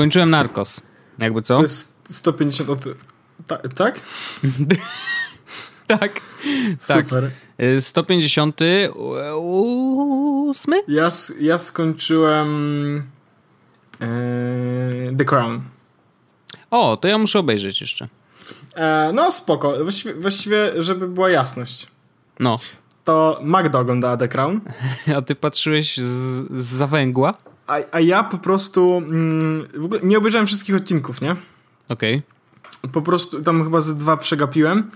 Skończyłem Narcos. Jakby co? To jest 150 od... Ta, tak? tak. tak. Super. 158? Ja, s- ja skończyłem e, The Crown. O, to ja muszę obejrzeć jeszcze. E, no spoko. Właściwie, właściwie, żeby była jasność, No. to Magda oglądała The Crown, A ty patrzyłeś z, z zawęgła? A, a ja po prostu mm, w ogóle nie obejrzałem wszystkich odcinków, nie? Okej. Po prostu tam chyba ze dwa przegapiłem.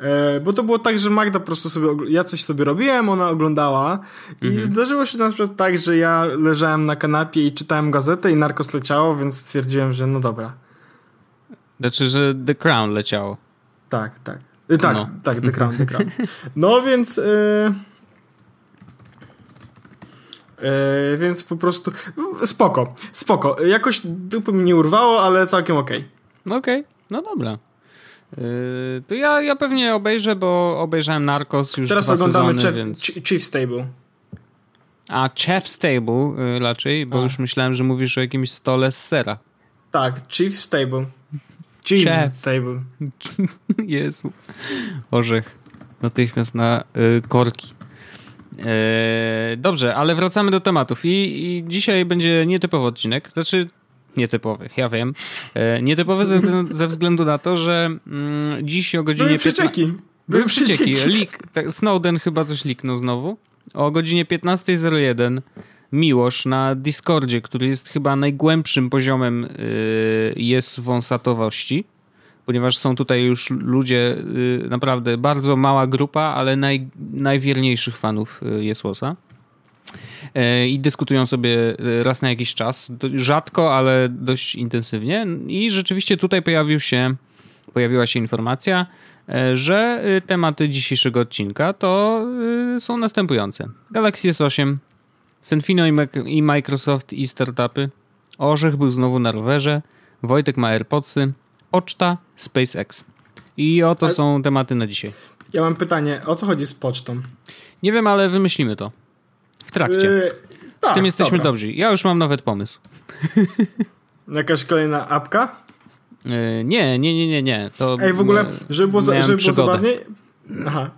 E, bo to było tak, że Magda po prostu sobie, ja coś sobie robiłem, ona oglądała i zdarzyło się na przykład tak, że ja leżałem na kanapie i czytałem gazetę i narkos leciało, więc stwierdziłem, że no dobra. Znaczy, że The Crown leciało. Tak, tak. E, tak, No. tak, The Crown, The Crown. No więc... E, e, więc po prostu... Spoko, spoko. Jakoś dupy mi nie urwało, ale całkiem okej. No Okej, no dobra. Yy, to ja, ja pewnie obejrzę, bo obejrzałem Narcos już Teraz dwa oglądamy sezony, Chief, więc... Ch- Chief Stable. A Chef Stable yy, raczej, bo A. już myślałem, że mówisz o jakimś stole z sera. Tak, Chief Stable. Cheese Chef. Stable. Jezu. Orzech. Natychmiast na y, korki. E, dobrze, ale wracamy do tematów. I, I dzisiaj będzie nietypowy odcinek. Znaczy, nietypowy, ja wiem. E, nietypowy ze, względu- ze względu na to, że mm, dziś o godzinie Były 15 przecieki. Były przycieki. Leak. Snowden chyba coś liknął znowu. O godzinie 15.01 Miłosz na Discordzie, który jest chyba najgłębszym poziomem yy, jest wąsatowości, ponieważ są tutaj już ludzie, yy, naprawdę bardzo mała grupa, ale naj, najwierniejszych fanów yy, Jesłosa. Yy, I dyskutują sobie raz na jakiś czas. Rzadko, ale dość intensywnie. I rzeczywiście tutaj pojawił się, pojawiła się informacja, że y, tematy dzisiejszego odcinka to y, są następujące. Galaxy S8, Senfino i Microsoft i startupy, Orzech był znowu na rowerze, Wojtek ma AirPodsy, poczta, SpaceX. I oto Ale- są tematy na dzisiaj. Ja mam pytanie, o co chodzi z pocztą? Nie wiem, ale wymyślimy to. W trakcie. Yy, tak, W tym jesteśmy dobra. dobrzy. Ja już mam nawet pomysł. Jakaś kolejna apka? Yy, nie, nie, nie, nie, nie. To, Ej, w ogóle, żeby było, za, żeby było zabawniej... Aha.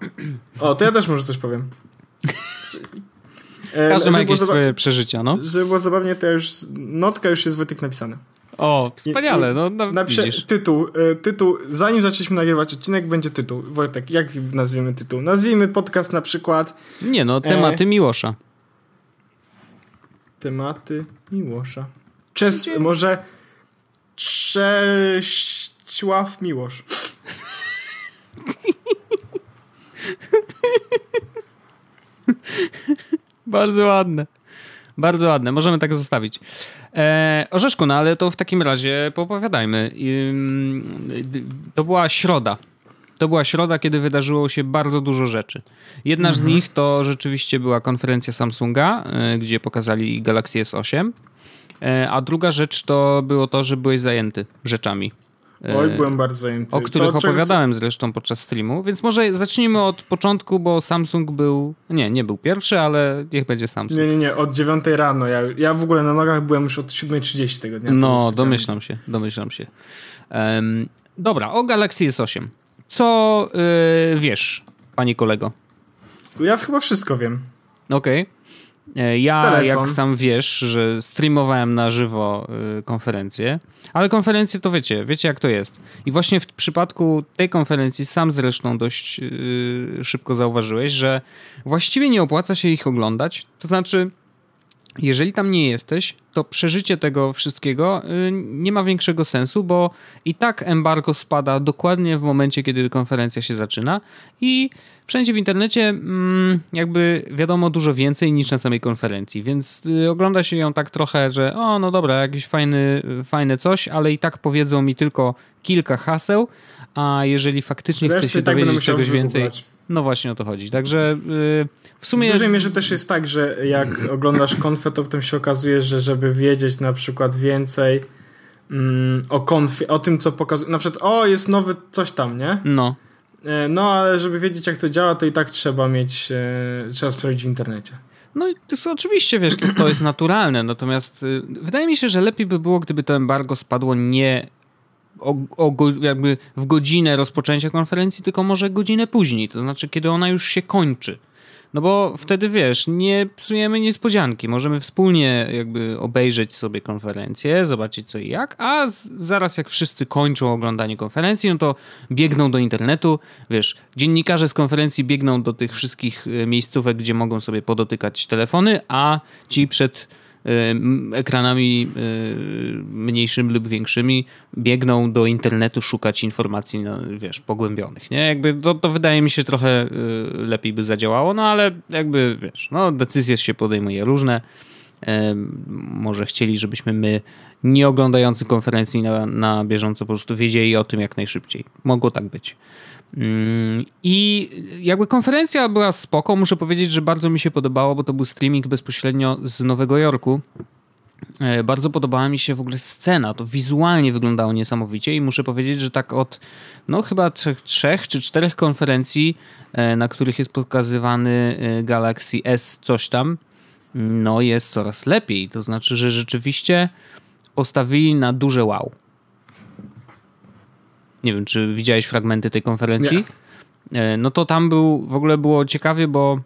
O, to ja też może coś powiem. E, Każdy ma jakieś swoje przeżycia, no. Żeby było zabawnie, to ja już... Notka już jest Wojtek napisana. O, wspaniale, no, no Napiszę widzisz. tytuł, e, tytuł, zanim zaczęliśmy nagrywać odcinek, będzie tytuł. Wojtek, jak nazwiemy tytuł? Nazwijmy podcast na przykład Nie no, tematy Miłosza. Tematy Miłosza. Czes, może Cześław Miłosz. Bardzo ładne. Bardzo ładne, możemy tak zostawić. E, Orzeszku, no ale to w takim razie poopowiadajmy. D- To była środa. To była środa, kiedy wydarzyło się bardzo dużo rzeczy. Jedna z nich to rzeczywiście była konferencja Samsunga, e, gdzie pokazali Galaxy S8. E, A druga rzecz to było to, że byłeś zajęty rzeczami. E, Oj, byłem bardzo zajęty. o których To, czego- opowiadałem zresztą podczas streamu, więc może zacznijmy od początku, bo Samsung był, nie, nie był pierwszy, ale niech będzie Samsung. Nie, nie, nie, od 9 rano. Ja, ja w ogóle na nogach byłem już od 7.30 tego dnia. No, domyślam się, domyślam się. Em, dobra, o Galaxy S8. Co y, wiesz, panie kolego? Ja chyba wszystko wiem. Okej. E, Ja, Telefon. jak sam wiesz, że streamowałem na żywo y, konferencję, ale konferencje to wiecie, wiecie jak to jest. I właśnie w przypadku tej konferencji sam zresztą dość y, szybko zauważyłeś, że właściwie nie opłaca się ich oglądać. To znaczy, jeżeli tam nie jesteś, to przeżycie tego wszystkiego y, nie ma większego sensu, bo i tak embargo spada dokładnie w momencie, kiedy konferencja się zaczyna i wszędzie w internecie mm, jakby wiadomo dużo więcej niż na samej konferencji, więc y, ogląda się ją tak trochę, że o no dobra, jakiś fajny, fajne coś, ale i tak powiedzą mi tylko kilka haseł, a jeżeli faktycznie chce Reszty się i tak dowiedzieć czegoś więcej, no właśnie o to chodzi. Także w W sumie... dużej mierze też jest tak, że jak oglądasz konfę, to potem się okazuje, że żeby wiedzieć na przykład więcej mm, o konfie, o tym, co pokazuje. Na przykład, o, jest nowy coś tam, nie? No, E, No, ale żeby wiedzieć, jak to działa, to i tak trzeba mieć, e, trzeba sprawdzić w internecie. No i oczywiście, wiesz, to, to jest naturalne, natomiast y, wydaje mi się, że lepiej by było, gdyby to embargo spadło nie o, o, jakby w godzinę rozpoczęcia konferencji, tylko może godzinę później, to znaczy kiedy ona już się kończy. No bo wtedy wiesz, nie psujemy niespodzianki. Możemy wspólnie jakby obejrzeć sobie konferencję, zobaczyć co i jak, a z, zaraz jak wszyscy kończą oglądanie konferencji, no to biegną do internetu. Wiesz, dziennikarze z konferencji biegną do tych wszystkich e, miejscówek, gdzie mogą sobie podotykać telefony, a ci przed ekranami mniejszymi lub większymi biegną do internetu szukać informacji, no, wiesz, pogłębionych, nie? Jakby to, to wydaje mi się trochę y, lepiej by zadziałało, no ale jakby, wiesz, no decyzje się podejmuje różne. Może chcieli, żebyśmy my, nie oglądający konferencji na, na bieżąco, po prostu wiedzieli o tym jak najszybciej. Mogło tak być. Mm, I jakby konferencja była spoko, muszę powiedzieć, że bardzo mi się podobało, bo to był streaming bezpośrednio z Nowego Jorku. E, bardzo podobała mi się w ogóle scena, to wizualnie wyglądało niesamowicie i muszę powiedzieć, że tak od no chyba trzech, trzech czy czterech konferencji, e, na których jest pokazywany e, Galaxy S coś tam, no jest coraz lepiej. To znaczy, że rzeczywiście postawili na duże wow. Nie wiem, czy widziałeś fragmenty tej konferencji? Nie. E, no to tam był, w ogóle było ciekawie, bo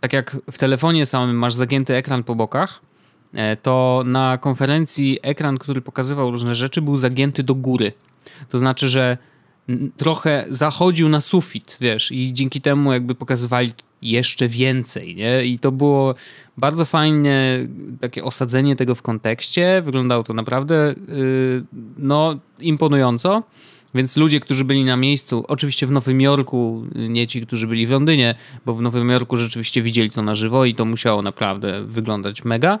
tak jak w telefonie samym masz zagięty ekran po bokach, e, to na konferencji ekran, który pokazywał różne rzeczy, był zagięty do góry. To znaczy, że trochę zachodził na sufit, wiesz, i dzięki temu jakby pokazywali jeszcze więcej, nie? I to było bardzo fajnie takie osadzenie tego w kontekście. Wyglądało to naprawdę yy, no imponująco. Więc ludzie, którzy byli na miejscu, oczywiście w Nowym Jorku, nie ci, którzy byli w Londynie, bo w Nowym Jorku rzeczywiście widzieli to na żywo i to musiało naprawdę wyglądać mega.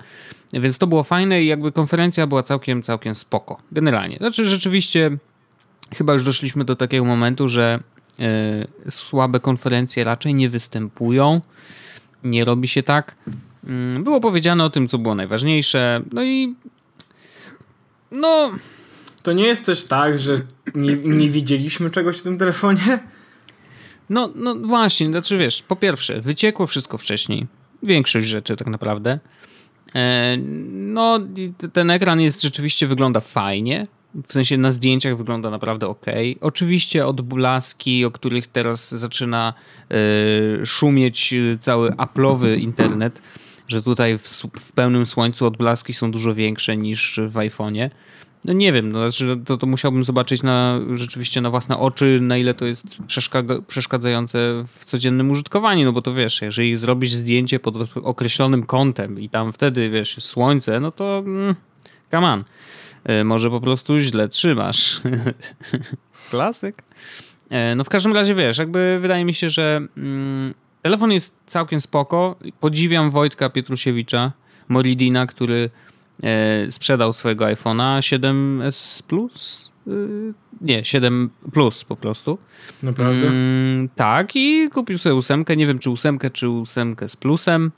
Więc to było fajne i jakby konferencja była całkiem, całkiem spoko. Generalnie. Znaczy rzeczywiście chyba już doszliśmy do takiego momentu, że yy, słabe konferencje raczej nie występują. Nie robi się tak. Yy, było powiedziane o tym, co było najważniejsze. No i no to nie jest też tak, że nie, nie widzieliśmy czegoś w tym telefonie? No, no właśnie, znaczy wiesz, po pierwsze, wyciekło wszystko wcześniej. Większość rzeczy tak naprawdę. E, no, ten ekran jest rzeczywiście wygląda fajnie. W sensie na zdjęciach wygląda naprawdę ok. Oczywiście odblaski, o których teraz zaczyna e, szumieć cały Apple'owy internet, że tutaj w, w pełnym słońcu odblaski są dużo większe niż w iPhone'ie. No nie wiem, no, znaczy to, to musiałbym zobaczyć na, rzeczywiście na własne oczy, na ile to jest przeszkadzające w codziennym użytkowaniu, no bo to wiesz, jeżeli zrobisz zdjęcie pod określonym kątem i tam wtedy, wiesz, słońce, no to mm, come on. E, może po prostu źle trzymasz. Klasyk. E, no w każdym razie, wiesz, jakby wydaje mi się, że mm, telefon jest całkiem spoko. Podziwiam Wojtka Pietrusiewicza, Moridina, który sprzedał swojego iPhone'a 7S Plus. E, nie, 7 Plus po prostu. Naprawdę? Mm, tak, i kupił sobie ósemkę. Nie wiem, czy ósemkę, czy ósemkę z plusem,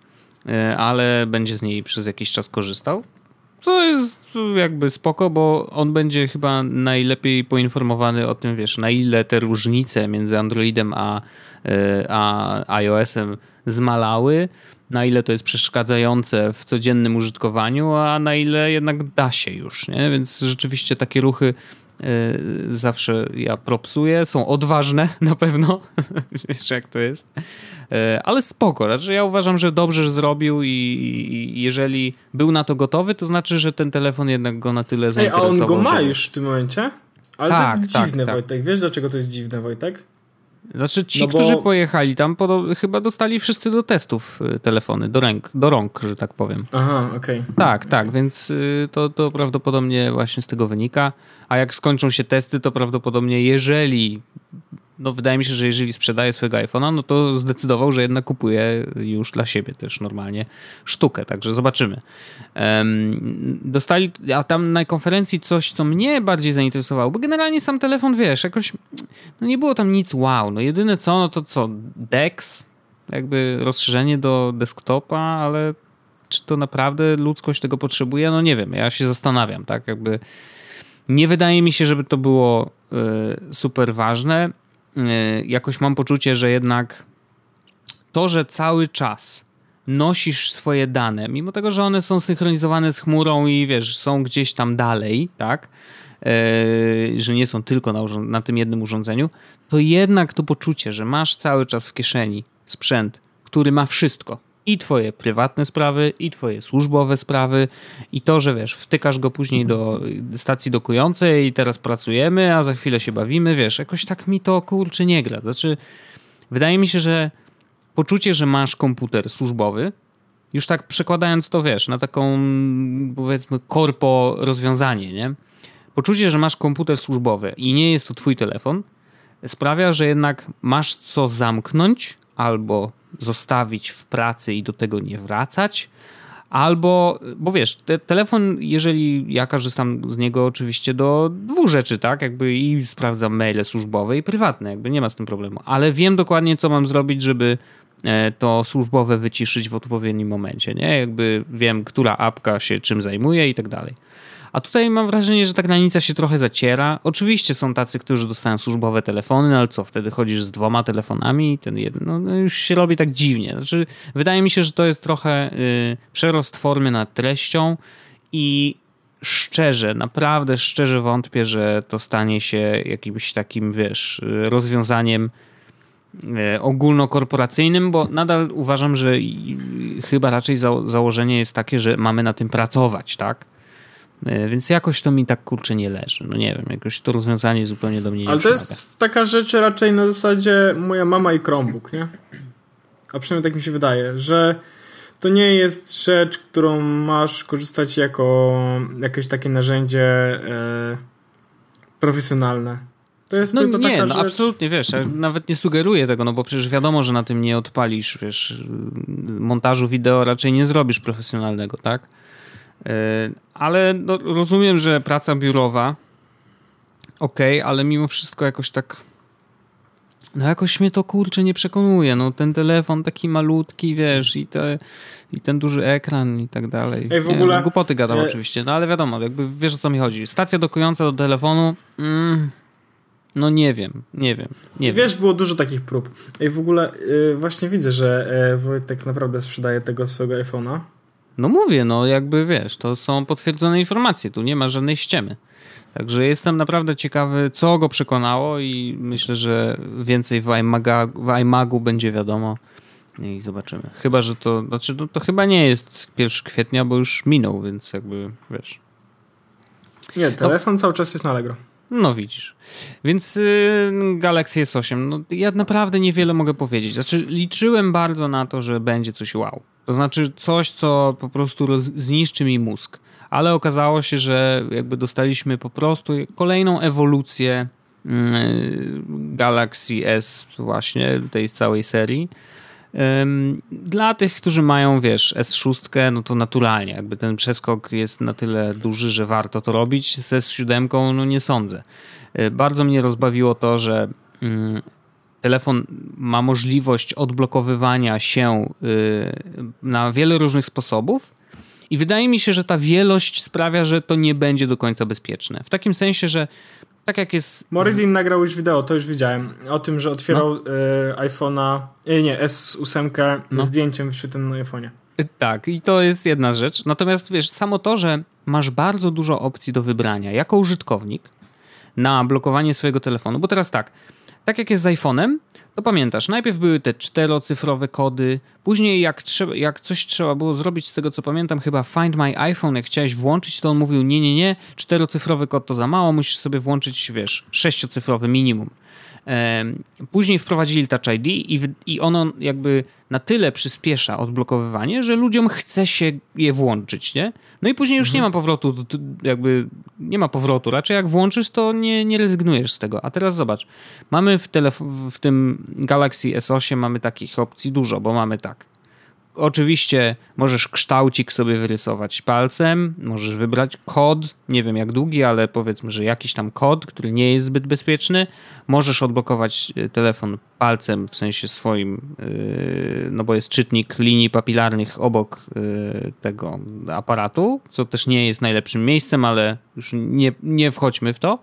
e, ale będzie z niej przez jakiś czas korzystał. Co jest jakby spoko, bo on będzie chyba najlepiej poinformowany o tym, wiesz, na ile te różnice między Androidem a, a iOS-em zmalały na ile to jest przeszkadzające w codziennym użytkowaniu, a na ile jednak da się już, nie? Więc rzeczywiście takie ruchy zawsze ja propsuję, są odważne na pewno, wiesz jak to jest, y, ale spoko, znaczy ja uważam, że dobrze że zrobił i, jeżeli był na to gotowy, to znaczy, że ten telefon jednak go na tyle zainteresował. Ej, a on go ma już w tym momencie? Ale tak, to jest tak, dziwne, tak. Wojtek. Wiesz, dlaczego to jest dziwne, Wojtek? Znaczy ci, no bo... którzy pojechali tam, chyba dostali wszyscy do testów y, telefony, do ręk, do rąk, że tak powiem. Aha, okej. Okay. Tak, tak, więc y, to, to prawdopodobnie właśnie z tego wynika. A jak skończą się testy, to prawdopodobnie jeżeli no wydaje mi się, że jeżeli sprzedaje swojego iPhone'a, no to zdecydował, że jednak kupuje już dla siebie też normalnie sztukę, także zobaczymy. Dostali, a tam na konferencji coś, co mnie bardziej zainteresowało, bo generalnie sam telefon, wiesz, jakoś no nie było tam nic wow, no jedyne co, no to co, DeX, jakby rozszerzenie do desktopa, ale czy to naprawdę ludzkość tego potrzebuje? No nie wiem, ja się zastanawiam, tak, jakby nie wydaje mi się, żeby to było y, super ważne. Y, jakoś mam poczucie, że jednak to, że cały czas nosisz swoje dane, mimo tego, że one są synchronizowane z chmurą i wiesz, są gdzieś tam dalej, tak? Yy, że nie są tylko na, na tym jednym urządzeniu, to jednak to poczucie, że masz cały czas w kieszeni sprzęt, który ma wszystko. I twoje prywatne sprawy, i twoje służbowe sprawy, i to, że wiesz, wtykasz go później do stacji dokującej i teraz pracujemy, a za chwilę się bawimy, wiesz, jakoś tak mi to kurczę nie gra. Znaczy, wydaje mi się, że poczucie, że masz komputer służbowy, już tak przekładając to, wiesz, na taką powiedzmy korpo rozwiązanie, nie? Poczucie, że masz komputer służbowy i nie jest to twój telefon, sprawia, że jednak masz co zamknąć albo zostawić w pracy i do tego nie wracać, albo, bo wiesz, te, telefon, jeżeli ja korzystam z niego oczywiście do dwóch rzeczy, tak, jakby i sprawdzam maile służbowe i prywatne, jakby nie ma z tym problemu, ale wiem dokładnie, co mam zrobić, żeby e, to służbowe wyciszyć w odpowiednim momencie, nie, jakby wiem, która apka się czym zajmuje i tak dalej. A tutaj mam wrażenie, że ta granica się trochę zaciera. Oczywiście są tacy, którzy dostają służbowe telefony, no ale co, wtedy chodzisz z dwoma telefonami ten jeden, no, no już się robi tak dziwnie. Znaczy, wydaje mi się, że to jest trochę y, przerost formy nad treścią i szczerze, naprawdę szczerze wątpię, że to stanie się jakimś takim, wiesz, rozwiązaniem y, ogólnokorporacyjnym, bo nadal uważam, że chyba raczej założenie jest takie, że mamy na tym pracować, tak? E, więc jakoś to mi tak kurczę nie leży. No nie wiem, jakoś to rozwiązanie zupełnie do mnie nie Ale to jest taka rzecz raczej na zasadzie moja mama i Chromebook, nie? A przynajmniej tak mi się wydaje, że to nie jest rzecz, którą masz korzystać jako jakieś takie narzędzie e, profesjonalne. To jest no nie, no rzecz... absolutnie, wiesz, ja nawet nie sugeruję tego, no bo przecież wiadomo, że na tym nie odpalisz, wiesz, montażu wideo raczej nie zrobisz profesjonalnego, tak? E, ale no, rozumiem, że praca biurowa ok, ale mimo wszystko jakoś tak no jakoś mnie to kurczę nie przekonuje. No ten telefon taki malutki, wiesz, i, te, i ten duży ekran i tak dalej. Ej, w nie, ogóle... No, głupoty gadam e... oczywiście, no ale wiadomo, jakby wiesz o co mi chodzi. Stacja dokująca do telefonu, mm, no nie wiem, nie wiem. Nie wiesz, wiem. było dużo takich prób. Ej, w ogóle yy, właśnie widzę, że yy, Wojtek naprawdę sprzedaje tego swojego iPhone'a. No mówię, no jakby wiesz, to są potwierdzone informacje, tu nie ma żadnej ściemy. Także jestem naprawdę ciekawy, co go przekonało i myślę, że więcej w, iMaga, w iMagu będzie wiadomo i zobaczymy. Chyba, że to, znaczy to, to chyba nie jest 1 kwietnia, bo już minął, więc jakby wiesz. Nie, telefon no. cały czas jest na Allegro. No widzisz. Więc y, Galaxy S8, no ja naprawdę niewiele mogę powiedzieć. Znaczy liczyłem bardzo na to, że będzie coś wow. To znaczy coś, co po prostu zniszczy mi mózg. Ale okazało się, że jakby dostaliśmy po prostu kolejną ewolucję y, Galaxy S właśnie tej całej serii. Dla tych, którzy mają, wiesz, S6, no to naturalnie, jakby ten przeskok jest na tyle duży, że warto to robić. Z S7, no nie sądzę. E, bardzo mnie rozbawiło to, że mm, telefon ma możliwość odblokowywania się y, na wiele różnych sposobów. I wydaje mi się, że ta wielość sprawia, że to nie będzie do końca bezpieczne. W takim sensie, że tak jak jest. Morizin nagrał już wideo, to już widziałem. O tym, że otwierał no. y, iPhone'a, y, nie, S8 no. zdjęciem wyświetlonym na iPhone'ie. Y, tak, i to jest jedna rzecz. Natomiast wiesz, samo to, że masz bardzo dużo opcji do wybrania jako użytkownik na blokowanie swojego telefonu, bo teraz tak, tak jak jest z iPhone'em, to pamiętasz, najpierw były te czterocyfrowe kody, później jak, trzeba, jak coś trzeba było zrobić, z tego co pamiętam, chyba Find My iPhone, jak chciałeś włączyć, to on mówił, nie, nie, nie, czterocyfrowy kod to za mało, musisz sobie włączyć, wiesz, sześciocyfrowy minimum. Później wprowadzili Touch ID i, i ono jakby na tyle przyspiesza odblokowywanie, że ludziom chce się je włączyć, nie? No i później już mhm. nie ma powrotu, jakby nie ma powrotu. Raczej jak włączysz, to nie, nie rezygnujesz z tego. A teraz zobacz, mamy w, w tym Galaxy S8 mamy takich opcji dużo, bo mamy tak Oczywiście możesz kształcik sobie wyrysować palcem, możesz wybrać kod, nie wiem jak długi, ale powiedzmy, że jakiś tam kod, który nie jest zbyt bezpieczny. Możesz odblokować e, telefon palcem, w sensie swoim, e, no bo jest czytnik linii papilarnych obok e, tego aparatu, co też nie jest najlepszym miejscem, ale już nie, nie wchodźmy w to.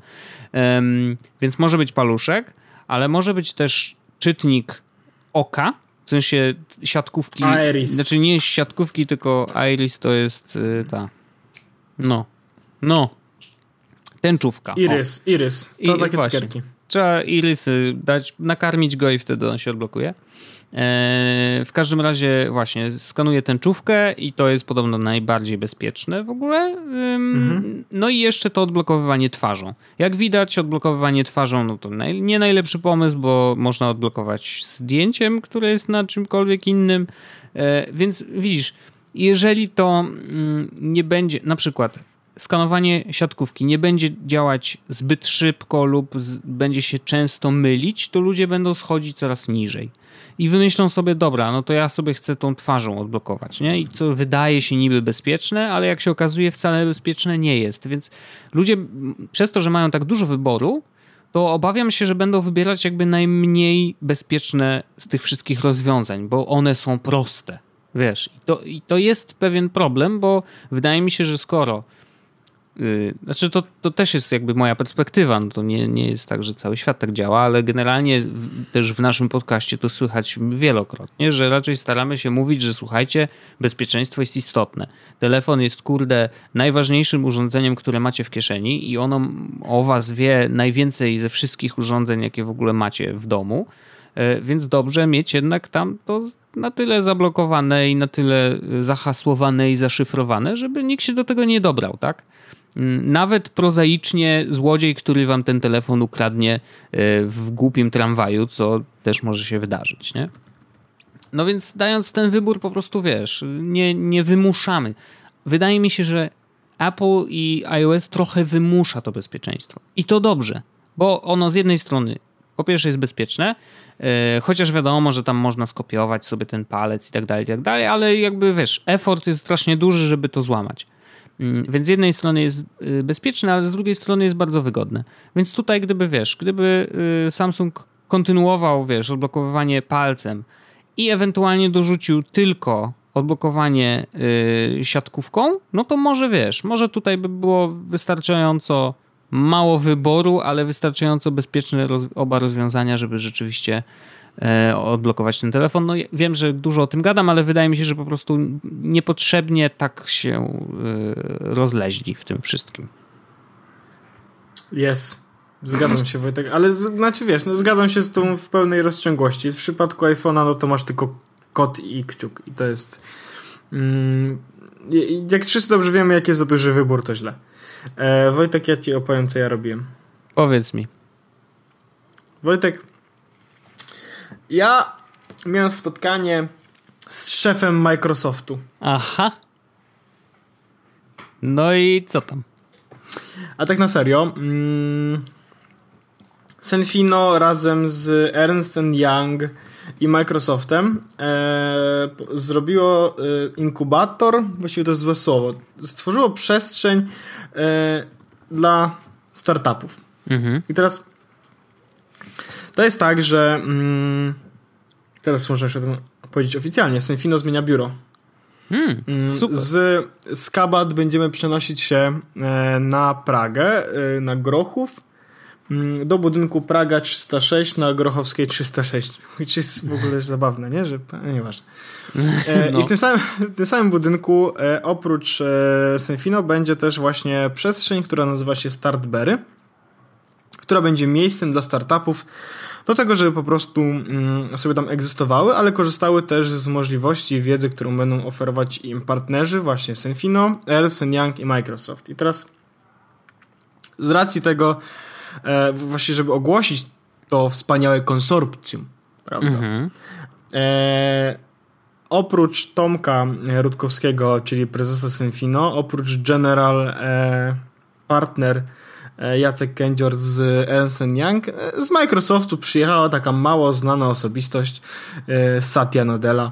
Więc może być paluszek, ale może być też czytnik oka, W sensie siatkówki. Iris. Znaczy nie jest siatkówki, tylko Iris to jest y, ta. No. No. Tęczówka. Iris, o. Iris. To I, takie właśnie. cukierki. Trzeba Irisy dać, nakarmić go i wtedy on się odblokuje. E, w każdym razie właśnie skanuję tęczówkę i to jest podobno najbardziej bezpieczne w ogóle. Mhm. No i jeszcze to odblokowywanie twarzą. Jak widać odblokowywanie twarzą no to naj, nie najlepszy pomysł, bo można odblokować zdjęciem, które jest na czymkolwiek innym. E, więc widzisz, jeżeli to mm, nie będzie, na przykład skanowanie siatkówki nie będzie działać zbyt szybko lub z, będzie się często mylić, to ludzie będą schodzić coraz niżej. I wymyślą sobie, dobra, no to ja sobie chcę tą twarzą odblokować, nie? I co wydaje się niby bezpieczne, ale jak się okazuje, wcale bezpieczne nie jest. Więc ludzie, przez to, że mają tak dużo wyboru, to obawiam się, że będą wybierać jakby najmniej bezpieczne z tych wszystkich rozwiązań, bo one są proste. Wiesz, to, i to jest pewien problem, bo wydaje mi się, że skoro Y, znaczy, to, to też jest jakby moja perspektywa. No to nie, nie jest tak, że cały świat tak działa, ale generalnie też w naszym podcaście to słychać wielokrotnie, że raczej staramy się mówić, że słuchajcie, bezpieczeństwo jest istotne. Telefon jest, kurde, najważniejszym urządzeniem, które macie w kieszeni i ono o was wie najwięcej ze wszystkich urządzeń, jakie w ogóle macie w domu. Y, więc dobrze mieć jednak tam to na tyle zablokowane i na tyle zahasłowane i zaszyfrowane, żeby nikt się do tego nie dobrał, tak? Mm, nawet prozaicznie złodziej, który wam ten telefon ukradnie e, w głupim tramwaju, co też może się wydarzyć, nie? No więc dając ten wybór po prostu, wiesz, nie, nie wymuszamy. Wydaje mi się, że Apple i iOS trochę wymusza to bezpieczeństwo. I to dobrze, bo ono z jednej strony po pierwsze jest bezpieczne, e, chociaż wiadomo, że tam można skopiować sobie ten palec i tak dalej, i tak dalej, ale jakby wiesz, effort jest strasznie duży, żeby to złamać. Mm, więc z jednej strony jest y, bezpieczne, ale z drugiej strony jest bardzo wygodne. Więc tutaj, gdyby wiesz, gdyby y, Samsung kontynuował, wiesz, odblokowywanie palcem i ewentualnie dorzucił tylko odblokowanie yy, siatkówką, no to może wiesz, może tutaj by było wystarczająco mało wyboru, ale wystarczająco bezpieczne roz oba rozwiązania, żeby rzeczywiście odblokować ten telefon. No wiem, że dużo o tym gadam, ale wydaje mi się, że po prostu niepotrzebnie tak się e, rozleźli w tym wszystkim. Jest. Zgadzam się, Wojtek, ale znaczy wiesz, no zgadzam się z tą w pełnej rozciągłości. W przypadku iPhone'a, no to masz tylko kod i kciuk i to jest mm, jak wszyscy dobrze wiemy, jak jest za duży wybór, to źle. E, Wojtek, ja ci opowiem, co ja robiłem. Powiedz mi. Wojtek, ja miałem spotkanie z szefem Microsoftu. Aha. No i co tam? A tak na serio. Mm, Senfino razem z Ernst Young i Microsoftem e, zrobiło e, inkubator, właściwie to jest złe słowo, stworzyło przestrzeń e, dla startupów. Mhm. I teraz to jest tak, że mm, teraz można tym powiedzieć oficjalnie. Senfino zmienia biuro. Hmm, mm, super. Z, z Kabat będziemy przenosić się e, na Pragę, e, na Grochów, mm, do budynku Praga 306 na Grochowskiej 306. Which jest w ogóle zabawne, nie? Że, no, nieważne. E, no. I w tym samym, w tym samym budynku oprócz Senfino będzie też właśnie przestrzeń, która nazywa się Startberry która będzie miejscem dla startupów do tego, żeby po prostu mm, sobie tam egzystowały, ale korzystały też z możliwości i wiedzy, którą będą oferować im partnerzy, właśnie Senfino, Ernst Young i Microsoft. I teraz z racji tego, e, właśnie żeby ogłosić to wspaniałe konsorcjum, prawda? Mhm. E, oprócz Tomka Rutkowskiego, czyli prezesa Senfino, oprócz general e, partner Jacek Kędzior z Ernst Young. E, z Microsoftu przyjechała taka mało znana osobistość e, Satya Nadella,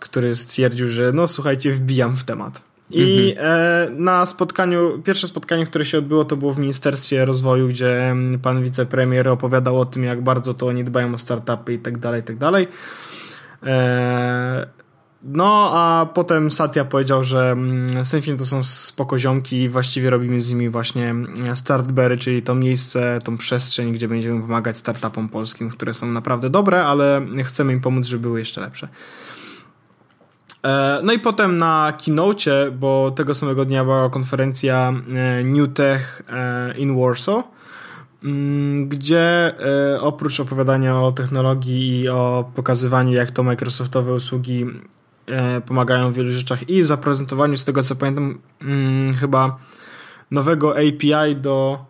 który stwierdził, że no słuchajcie, wbijam w temat. I mhm. na spotkaniu, pierwsze spotkanie, które się odbyło, to było w Ministerstwie Rozwoju, gdzie pan wicepremier opowiadał o tym, jak bardzo to oni dbają o startupy i tak dalej, i tak dalej. No, a potem Satya powiedział, że mm, Symfony to są spokoziomki i właściwie robimy z nimi właśnie mm, Startberry, czyli to miejsce, tą przestrzeń, gdzie będziemy pomagać startupom polskim, które są naprawdę dobre, ale chcemy im pomóc, żeby były jeszcze lepsze. E, no i potem na keynote, bo tego samego dnia była konferencja e, New Tech e, in Warsaw, mm, gdzie oprócz opowiadania o technologii i o pokazywaniu, jak to Microsoftowe usługi pomagają w wielu rzeczach i zaprezentowaniu, z tego co pamiętam, mm, chyba nowego API do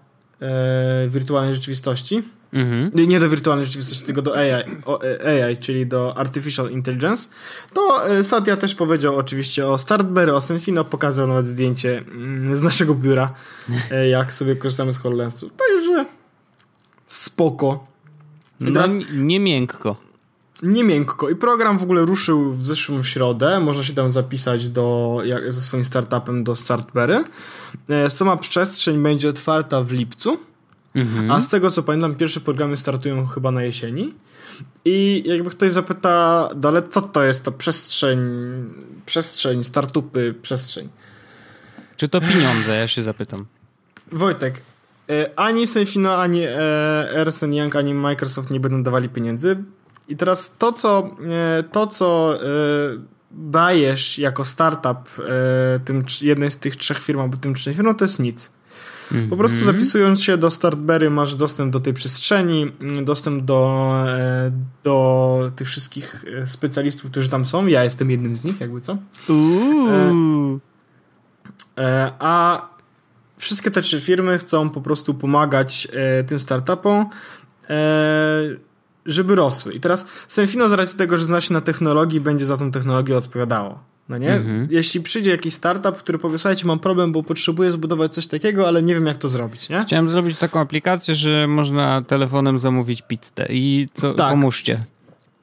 wirtualnej rzeczywistości Mhm. Nie do wirtualnej rzeczywistości, tylko do AI, AI, czyli do Artificial Intelligence. To e, Satya też powiedział oczywiście o Startberry, o Senfino, pokazał nawet zdjęcie mm, z naszego biura, e, jak sobie korzystamy z HoloLensu. Także spoko. I teraz... No, nie miękko. Nie miękko. I program w ogóle ruszył w zeszłą środę. Można się tam zapisać do, jak, ze swoim startupem do Startberry. E, sama przestrzeń będzie otwarta w lipcu. Mhm. A z tego co pamiętam, pierwsze programy startują chyba na jesieni. I jakby ktoś zapyta, ale co to jest to przestrzeń, przestrzeń, startupy, przestrzeń? Czy to pieniądze? Ja się zapytam. Wojtek, e, ani Senfino, ani e, Ernst Young, ani Microsoft nie będą dawali pieniędzy. I teraz to, co, e, to, co dajesz jako startup tym jednej z tych trzech firm albo tym trzech firm, to jest nic. Po prostu mhm. zapisując się do Startberry masz dostęp do tej przestrzeni, dostęp do, e, do tych wszystkich e, specjalistów, którzy tam są. Ja jestem jednym z nich, jakby co. E, a wszystkie te trzy firmy chcą po prostu pomagać tym startupom, żeby rosły. I teraz Senfino z racji tego, że zna się na technologii, będzie za tą technologię odpowiadało. No nie? Mhm. Jeśli przyjdzie jakiś startup, który powie, słuchajcie, mam problem, bo potrzebuję zbudować coś takiego, ale nie wiem, jak to zrobić, nie? Chciałem zrobić taką aplikację, że można telefonem zamówić pizzę i co, tak. pomóżcie.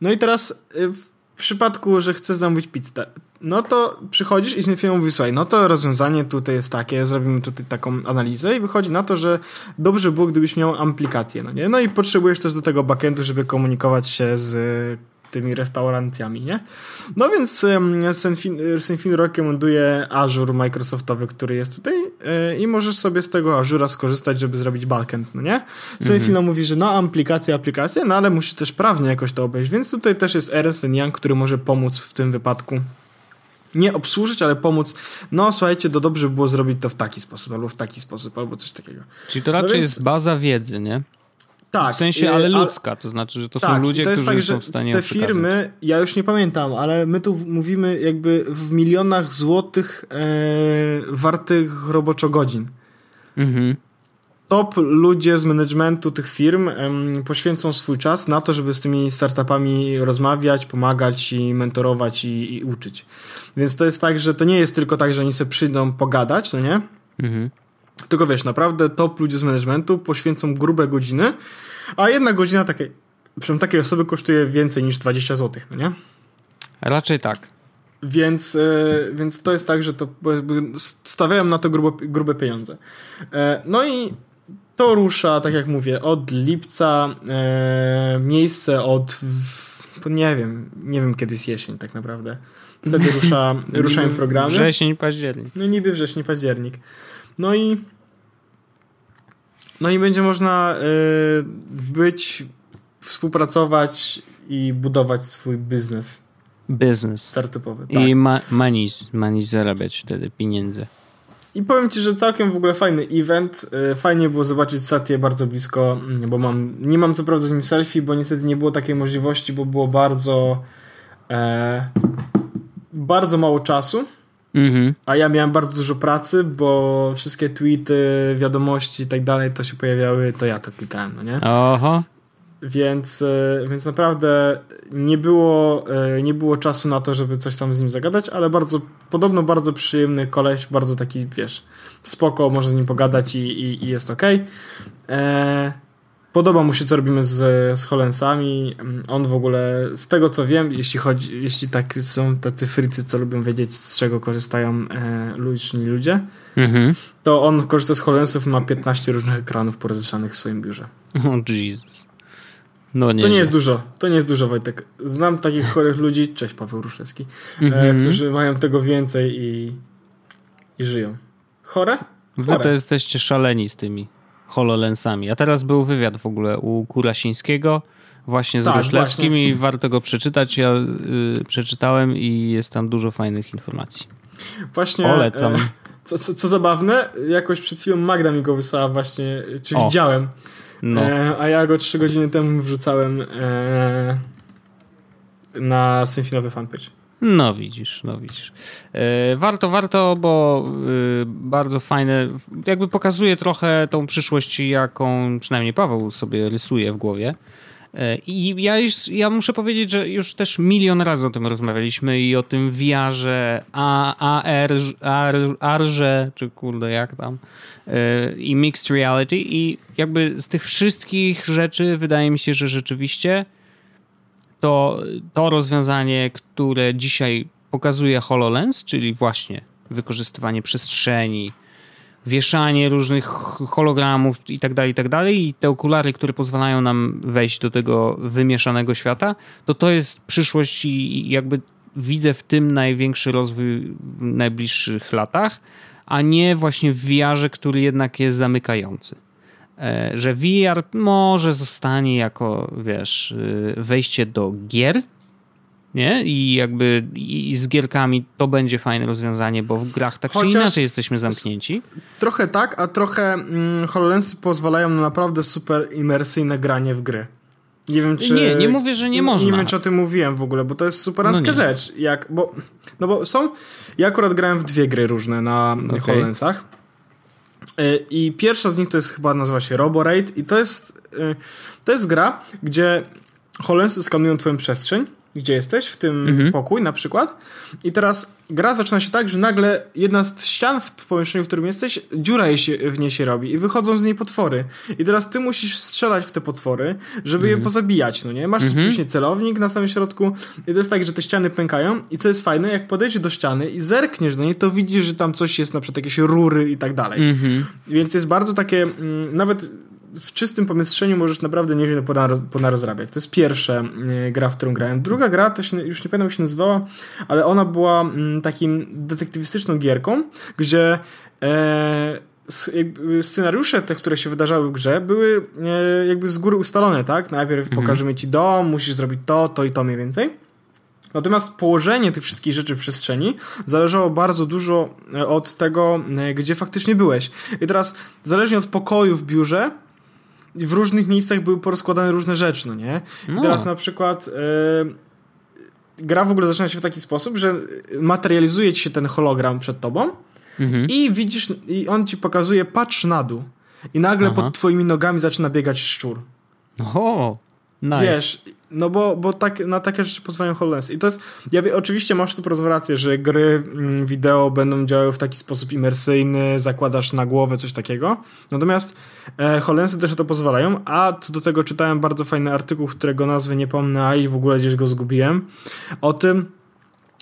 No i teraz y, w przypadku, że chcesz zamówić pizzę, no to przychodzisz i z firma mówi, słuchaj, no to rozwiązanie tutaj jest takie, zrobimy tutaj taką analizę i wychodzi na to, że dobrze było, gdybyś miał aplikację, no nie? No i potrzebujesz też do tego backendu, żeby komunikować się z tymi restauracjami, nie? No więc Senfin rekomenduje Azure Microsoftowy, który jest tutaj e, i możesz sobie z tego Azure'a skorzystać, żeby zrobić backend, no nie? Senfino mhm. mówi, że no aplikacja, aplikacja, no ale musisz też prawnie jakoś to obejść, więc tutaj też jest RSN Young, który może pomóc w tym wypadku nie obsłużyć, ale pomóc, no słuchajcie, to dobrze by było zrobić to w taki sposób, albo w taki sposób, albo coś takiego. Czyli to raczej no więc... jest baza wiedzy, nie? Tak. W sensie, ale y, ludzka, to znaczy, że to tak, są ludzie, to którzy tak, są w stanie Te firmy, ja już nie pamiętam, ale my tu mówimy jakby w milionach złotych e, wartych roboczo godzin. Mhm. Top ludzie z managementu tych firm poświęcą swój czas na to, żeby z tymi startupami rozmawiać, pomagać i mentorować i, i uczyć. Więc to jest tak, że to nie jest tylko tak, że oni sobie przyjdą pogadać, no nie? Mhm tylko wiesz, naprawdę top ludzie z managementu poświęcą grube godziny, a jedna godzina takiej, przynajmniej takiej osoby kosztuje więcej niż 20 zł, no nie? Raczej tak. Więc, e, więc to jest tak, że to stawiałem na to grube, grube pieniądze. E, no i to rusza, tak jak mówię, od lipca, e, miejsce od nie wiem, nie wiem kiedy jest jesień tak naprawdę. Wtedy rusza, ruszają programy. Wrzesień, październik. No niby wrzesień, październik. No i no i będzie można y, być, współpracować i budować swój biznes. Biznes. Startupowy. Tak. I ma, manis, manis zarabiać wtedy pieniędzy. I powiem ci, że całkiem w ogóle fajny event. Y, fajnie było zobaczyć Satię bardzo blisko, mm, bo mam, nie mam co prawda z nim selfie, bo niestety nie było takiej możliwości, bo było bardzo e, bardzo mało czasu. Mhm. A ja miałem bardzo dużo pracy, bo wszystkie tweety, wiadomości i tak dalej to się pojawiały, to ja to klikałem, no nie? Oho. Więc, e, więc naprawdę nie było, e, nie było czasu na to, żeby coś tam z nim zagadać, ale bardzo, podobno bardzo przyjemny koleś, bardzo taki, wiesz, spoko, może z nim pogadać i, i, i jest ok. Eee, Podoba mu się, co robimy z, z Holensami. On w ogóle, z tego co wiem, jeśli chodzi, jeśli tak są tacy frycy, co lubią wiedzieć, z czego korzystają e, liczni ludzie, mhm. to on korzysta z Holensów ma 15 różnych ekranów porozeszanych w swoim biurze. O oh, Jesus. No nie. To nie jest dużo. To nie jest dużo, Wojtek. Znam takich chorych ludzi, cześć Paweł Ruszewski, mm -hmm. którzy mają tego więcej i, i żyją. Chore? Wy Chore. to jesteście szaleni z tymi HoloLensami. A teraz był wywiad w ogóle u Kurasińskiego właśnie z tak, Roszlewskim właśnie. i warto go przeczytać. Ja y, przeczytałem i jest tam dużo fajnych informacji. Właśnie. Polecam. E, co, co, co, zabawne, jakoś przed chwilą Magda mi go wysłała właśnie, czy o. widziałem. No. E, a ja go trzy godziny temu wrzucałem e, na Symfinowy fanpage. No widzisz, no widzisz. E, warto, warto, bo e, bardzo fajne, jakby pokazuje trochę tą przyszłość, jaką przynajmniej Paweł sobie rysuje w głowie. E, I ja, już, ja muszę powiedzieć, że już też milion razy o tym rozmawialiśmy i o tym VR-ze, AR, AR, AR-ze, czy kurde jak tam, e, i mixed reality. I jakby z tych wszystkich rzeczy wydaje mi się, że rzeczywiście to, to rozwiązanie, które dzisiaj pokazuje HoloLens, czyli właśnie wykorzystywanie przestrzeni, wieszanie różnych hologramów i tak dalej, i tak dalej i te okulary, które pozwalają nam wejść do tego wymieszanego świata, to to jest przyszłość i jakby widzę w tym największy rozwój w najbliższych latach, a nie właśnie w VR-ze, który jednak jest zamykający. E, że VR może zostanie jako, wiesz, y, wejście do gier, nie? I jakby i z gierkami to będzie fajne rozwiązanie, bo w grach tak Chociaż czy inaczej jesteśmy zamknięci. Trochę tak, a trochę mm, HoloLensy pozwalają na naprawdę super imersyjne granie w gry. Nie wiem, czy... Nie, nie mówię, że nie można. Nie wiem, czy o tym mówiłem w ogóle, bo to jest super no rzecz. Jak, bo, no bo są... Ja akurat grałem w dwie gry różne na okay. HoloLensach. Y, I pierwsza z nich to jest chyba, nazywa się Roboraid i to jest, y, to jest gra, gdzie HoloLensy skanują twoją przestrzeń gdzie jesteś, w tym mhm. pokój na przykład. I teraz gra zaczyna się tak, że nagle jedna z ścian w pomieszczeniu, w którym jesteś, dziura się, w niej się robi i wychodzą z niej potwory. I teraz ty musisz strzelać w te potwory, żeby mhm. je pozabijać, no nie? Masz mhm. oczywiście celownik na samym środku i to jest tak, że te ściany pękają i co jest fajne, jak podejdziesz do ściany i zerkniesz do niej, to widzisz, że tam coś jest, na przykład jakieś rury i tak dalej. Mhm. Więc jest bardzo takie, mm, nawet w czystym pomieszczeniu możesz naprawdę niewiele ponarozrabiać. To jest pierwsza e, gra, w którą grałem. Druga gra, to się, już nie pamiętam jak się nazywała, ale ona była mm, takim detektywistyczną gierką, gdzie e, scenariusze te, które się wydarzały w grze, były e, jakby z góry ustalone, tak? Najpierw mhm. pokażemy ci dom, musisz zrobić to, to i to mniej więcej. Natomiast położenie tych wszystkich rzeczy w przestrzeni zależało bardzo dużo e, od tego, gdzie faktycznie byłeś. I teraz, zależnie od pokoju w biurze, w różnych miejscach były porozkładane różne rzeczy, no nie? No. teraz na przykład e, gra w ogóle zaczyna się w taki sposób, że materializuje ci się ten hologram przed tobą mhm. i widzisz, i on ci pokazuje, patrz na dół. I nagle Aha. pod twoimi nogami zaczyna biegać szczur. O, nice. Wiesz, no bo, bo tak, na takie rzeczy pozwalają HoloLens. I to jest, ja wie, oczywiście masz tu rację, że gry mm, wideo będą działały w taki sposób imersyjny, zakładasz na głowę coś takiego. Natomiast e, HoloLensy też to pozwalają, a co do tego czytałem bardzo fajny artykuł, którego nazwy nie pomnę, a i w ogóle gdzieś go zgubiłem, o tym,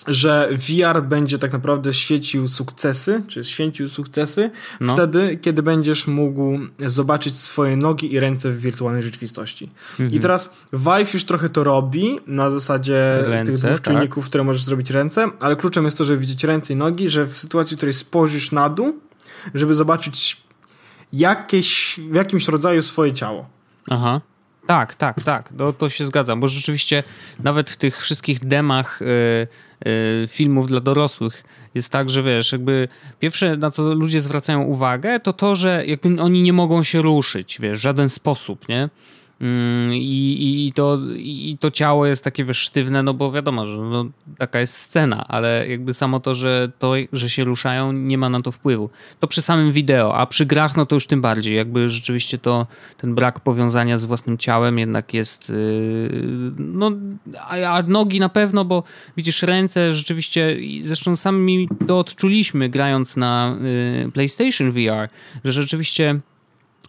że VR będzie tak naprawdę świecił sukcesy, czy święcił sukcesy no. wtedy, kiedy będziesz mógł zobaczyć swoje nogi i ręce w wirtualnej rzeczywistości. Mhm. I teraz Vive już trochę to robi na zasadzie ręce, tych dwóch tak. czynników, które możesz zrobić ręce, ale kluczem jest to, żeby widzieć ręce i nogi, że w sytuacji, w której spojrzysz na dół, żeby zobaczyć jakieś, w jakimś rodzaju swoje ciało. Aha. Tak, tak, tak. To, to się zgadzam, bo rzeczywiście nawet w tych wszystkich demach yy, filmów dla dorosłych jest tak, że wiesz, jakby pierwsze na co ludzie zwracają uwagę, to to, że jakby oni nie mogą się ruszyć, wiesz, w żaden sposób, nie? Mm, I, i, to, I to ciało jest takie wiesz, sztywne, no bo wiadomo, że no, taka jest scena, ale jakby samo to że, to, że się ruszają, nie ma na to wpływu. To przy samym wideo, a przy grach, no to już tym bardziej. Jakby rzeczywiście to ten brak powiązania z własnym ciałem jednak jest. Yy, no, a, a nogi na pewno, bo widzisz, ręce rzeczywiście, zresztą sami to odczuliśmy grając na yy, PlayStation VR, że rzeczywiście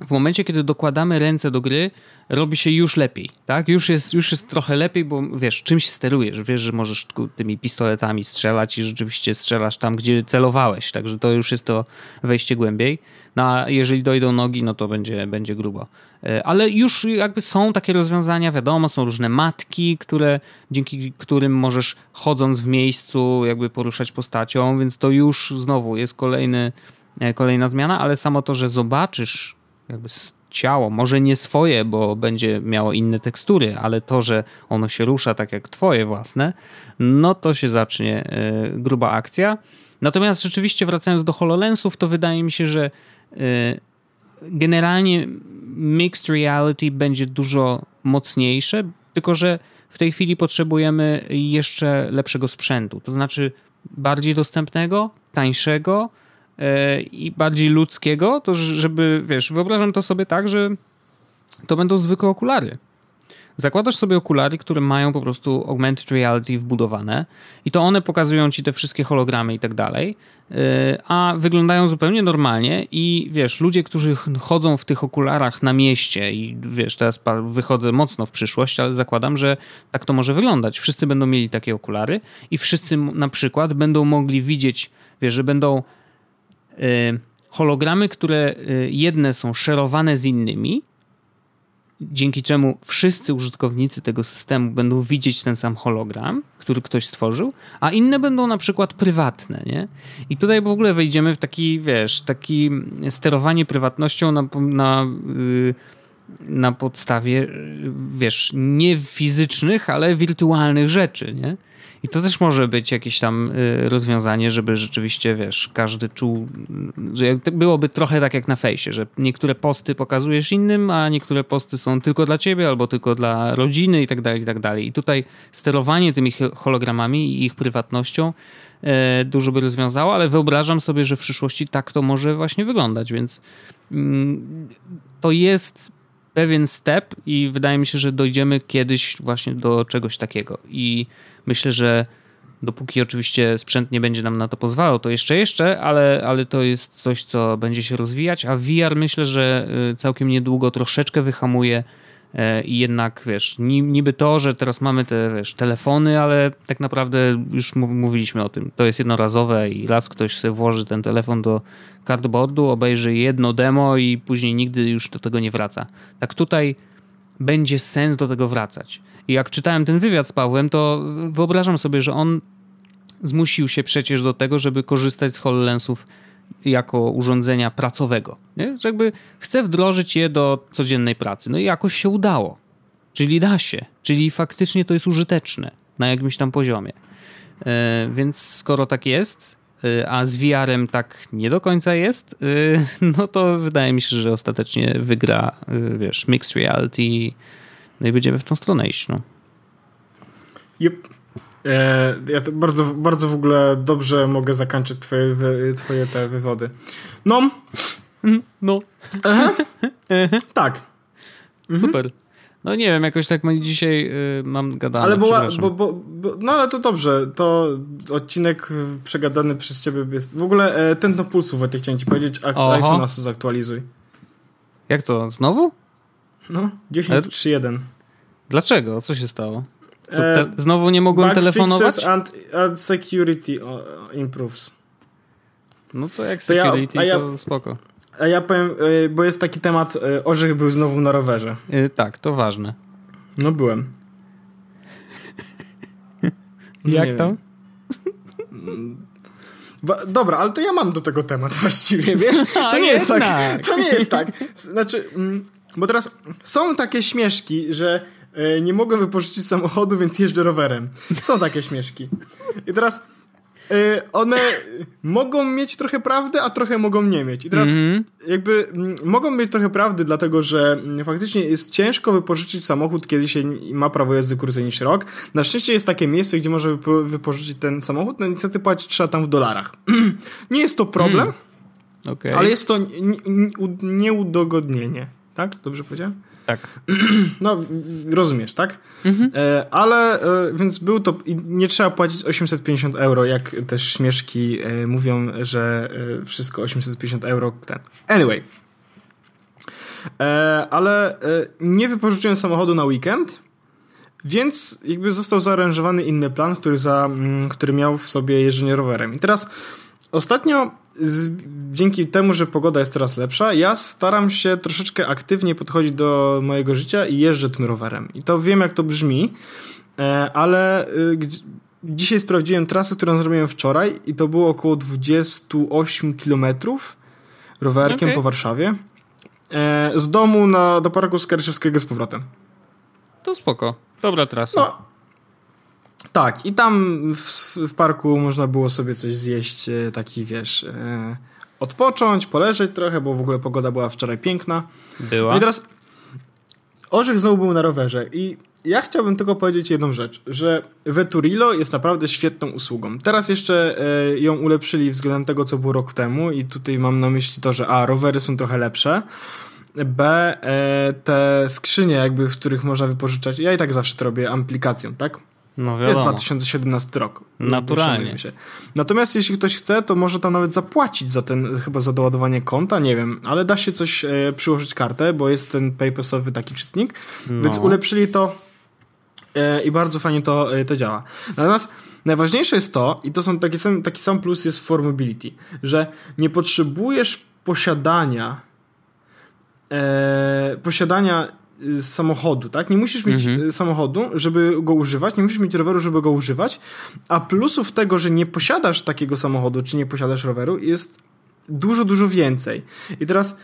w momencie, kiedy dokładamy ręce do gry, robi się już lepiej, tak? Już jest, już jest trochę lepiej, bo wiesz, czymś sterujesz, wiesz, że możesz tymi pistoletami strzelać i rzeczywiście strzelasz tam, gdzie celowałeś, także to już jest to wejście głębiej. No a jeżeli dojdą nogi, no to będzie, będzie grubo. E, ale już jakby są takie rozwiązania, wiadomo, są różne matki, które, dzięki którym możesz chodząc w miejscu jakby poruszać postacią, więc to już znowu jest kolejny, e, kolejna zmiana, ale samo to, że zobaczysz jakby ciało, może nie swoje, bo będzie miało inne tekstury, ale to, że ono się rusza tak jak twoje własne, no to się zacznie e, gruba akcja. Natomiast rzeczywiście wracając do HoloLensów, to wydaje mi się, że e, generalnie mixed reality będzie dużo mocniejsze, tylko że w tej chwili potrzebujemy jeszcze lepszego sprzętu, to znaczy bardziej dostępnego, tańszego, i bardziej ludzkiego, to żeby, wiesz, wyobrażam to sobie tak, że to będą zwykłe okulary. Zakładasz sobie okulary, które mają po prostu augmented reality wbudowane i to one pokazują ci te wszystkie hologramy i tak dalej, e, a wyglądają zupełnie normalnie i wiesz, ludzie, którzy chodzą w tych okularach na mieście i wiesz, teraz wychodzę mocno w przyszłość, ale zakładam, że tak to może wyglądać. Wszyscy będą mieli takie okulary i wszyscy na przykład będą mogli widzieć, wiesz, że będą hologramy, które y, jedne są szerowane z innymi, dzięki czemu wszyscy użytkownicy tego systemu będą widzieć ten sam hologram, który ktoś stworzył, a inne będą na przykład prywatne, nie? I tutaj w ogóle wejdziemy w taki, wiesz, taki sterowanie prywatnością na, na, y, na podstawie, wiesz, nie fizycznych, ale wirtualnych rzeczy, nie? I to też może być jakieś tam y, rozwiązanie, żeby rzeczywiście, wiesz, każdy czuł, że byłoby trochę tak jak na fejsie, że niektóre posty pokazujesz innym, a niektóre posty są tylko dla ciebie albo tylko dla rodziny i tak dalej, i tak dalej. I tutaj sterowanie tymi hologramami i ich prywatnością e, dużo by rozwiązało, ale wyobrażam sobie, że w przyszłości tak to może właśnie wyglądać, więc mm, to jest pewien step i wydaje mi się, że dojdziemy kiedyś właśnie do czegoś takiego. I myślę, że dopóki oczywiście sprzęt nie będzie nam na to pozwalał, to jeszcze, jeszcze, ale, ale to jest coś, co będzie się rozwijać, a VR myślę, że y, całkiem niedługo troszeczkę wyhamuje e, i jednak, wiesz, niby to, że teraz mamy te, wiesz, telefony, ale tak naprawdę już mówiliśmy o tym, to jest jednorazowe i raz ktoś sobie włoży ten telefon do cardboardu, obejrzy jedno demo i później nigdy już do tego nie wraca. Tak tutaj będzie sens do tego wracać. I jak czytałem ten wywiad z Pawłem, to wyobrażam sobie, że on zmusił się przecież do tego, żeby korzystać z HoloLensów jako urządzenia pracowego. Nie? Że jakby chce wdrożyć je do codziennej pracy. No i jakoś się udało. Czyli da się. Czyli faktycznie to jest użyteczne na jakimś tam poziomie. Yy, więc skoro tak jest, a z VR-em tak nie do końca jest, yy, no to wydaje mi się, że ostatecznie wygra, wiesz, mixed reality no i będziemy w tą stronę iść, no. Yep. E, ja bardzo, bardzo w ogóle dobrze mogę zakończyć twoje, twoje te wywody. No. Mhm, no. Aha. tak. Mhm. Super. No nie wiem, jakoś tak dzisiaj y, mam gadane. Ale bo, bo, bo, bo, No ale to dobrze, to odcinek przegadany przez ciebie jest... W ogóle e, tętno pulsu, Wojtek, chciałem ci powiedzieć, iPhone'a zaktualizuj. Jak to, znowu? No, 10.3.1. Dlaczego? Co się stało? Co, te, znowu nie mogłem Bug telefonować? And, and security improves. No to jak security, to, ja, to spoko. A ja powiem, e, bo jest taki temat, e, Orzech był znowu na rowerze. Yy, tak, to ważne. No byłem. jak tam? Dobra, ale to ja mam do tego temat właściwie, wiesz? To nie jest tak. To nie jest tak. Znaczy, mm, bo teraz są takie śmieszki, że e, nie mogłem wypożyczyć samochodu, więc jeżdżę rowerem. Są takie śmieszki. I teraz e, one mogą mieć trochę prawdy, a trochę mogą nie mieć. I teraz mm -hmm. jakby mogą mieć trochę prawdy, dlatego że faktycznie jest ciężko wypożyczyć samochód, kiedy się ma prawo jazdy krócej niż rok. Na szczęście jest takie miejsce, gdzie można wypożyczyć ten samochód, no niestety płacić trzeba tam w dolarach. nie jest to problem, mm. okay. ale jest to nieudogodnienie. Tak? Dobrze powiedziałem? Tak. No, rozumiesz, tak? Mhm. E, ale, e, więc był to, nie trzeba płacić 850 euro, jak też śmieszki e, mówią, że e, wszystko 850 euro. Ten. Anyway. E, ale e, nie wypożyczyłem samochodu na weekend, więc jakby został zaaranżowany inny plan, który, za, mm, który miał w sobie jeżdżenie rowerem. I teraz ostatnio z, dzięki temu, że pogoda jest coraz lepsza, ja staram się troszeczkę aktywnie podchodzić do mojego życia i jeżdżę tym rowerem. I to wiem, jak to brzmi, e, ale y, dzisiaj sprawdziłem trasę, którą zrobiłem wczoraj i to było około 28 kilometrów rowerkiem okay. po Warszawie. E, z domu na, do parku Skarszewskiego z powrotem. To spoko. Dobra trasa. No, tak, i tam w, w, parku można było sobie coś zjeść, e, taki wiesz, e, odpocząć, poleżeć trochę, bo w ogóle pogoda była wczoraj piękna. Była. No i teraz Orzech znowu był na rowerze i ja chciałbym tylko powiedzieć jedną rzecz, że Veturilo jest naprawdę świetną usługą. Teraz jeszcze e, ją ulepszyli względem tego, co było rok temu i tutaj mam na myśli to, że a, rowery są trochę lepsze, b, te skrzynie jakby, w których można wypożyczać, ja i tak zawsze to robię aplikacją, tak? No wiadomo. Jest 2017 rok. Naturalnie. Natomiast jeśli ktoś chce, to może tam nawet zapłacić za ten, chyba za doładowanie konta, nie wiem, ale da się coś e, przyłożyć kartę, bo jest ten paypassowy taki czytnik, no. więc ulepszyli to e, i bardzo fajnie to, e, to działa. Natomiast najważniejsze jest to, i to są taki sam, taki sam plus jest for mobility, że nie potrzebujesz posiadania e, posiadania Y, samochodu, tak? Nie musisz mieć mhm. Y, samochodu, żeby go używać, nie musisz mieć roweru, żeby go używać, a plusów tego, że nie posiadasz takiego samochodu, czy nie posiadasz roweru, jest dużo, dużo więcej. I teraz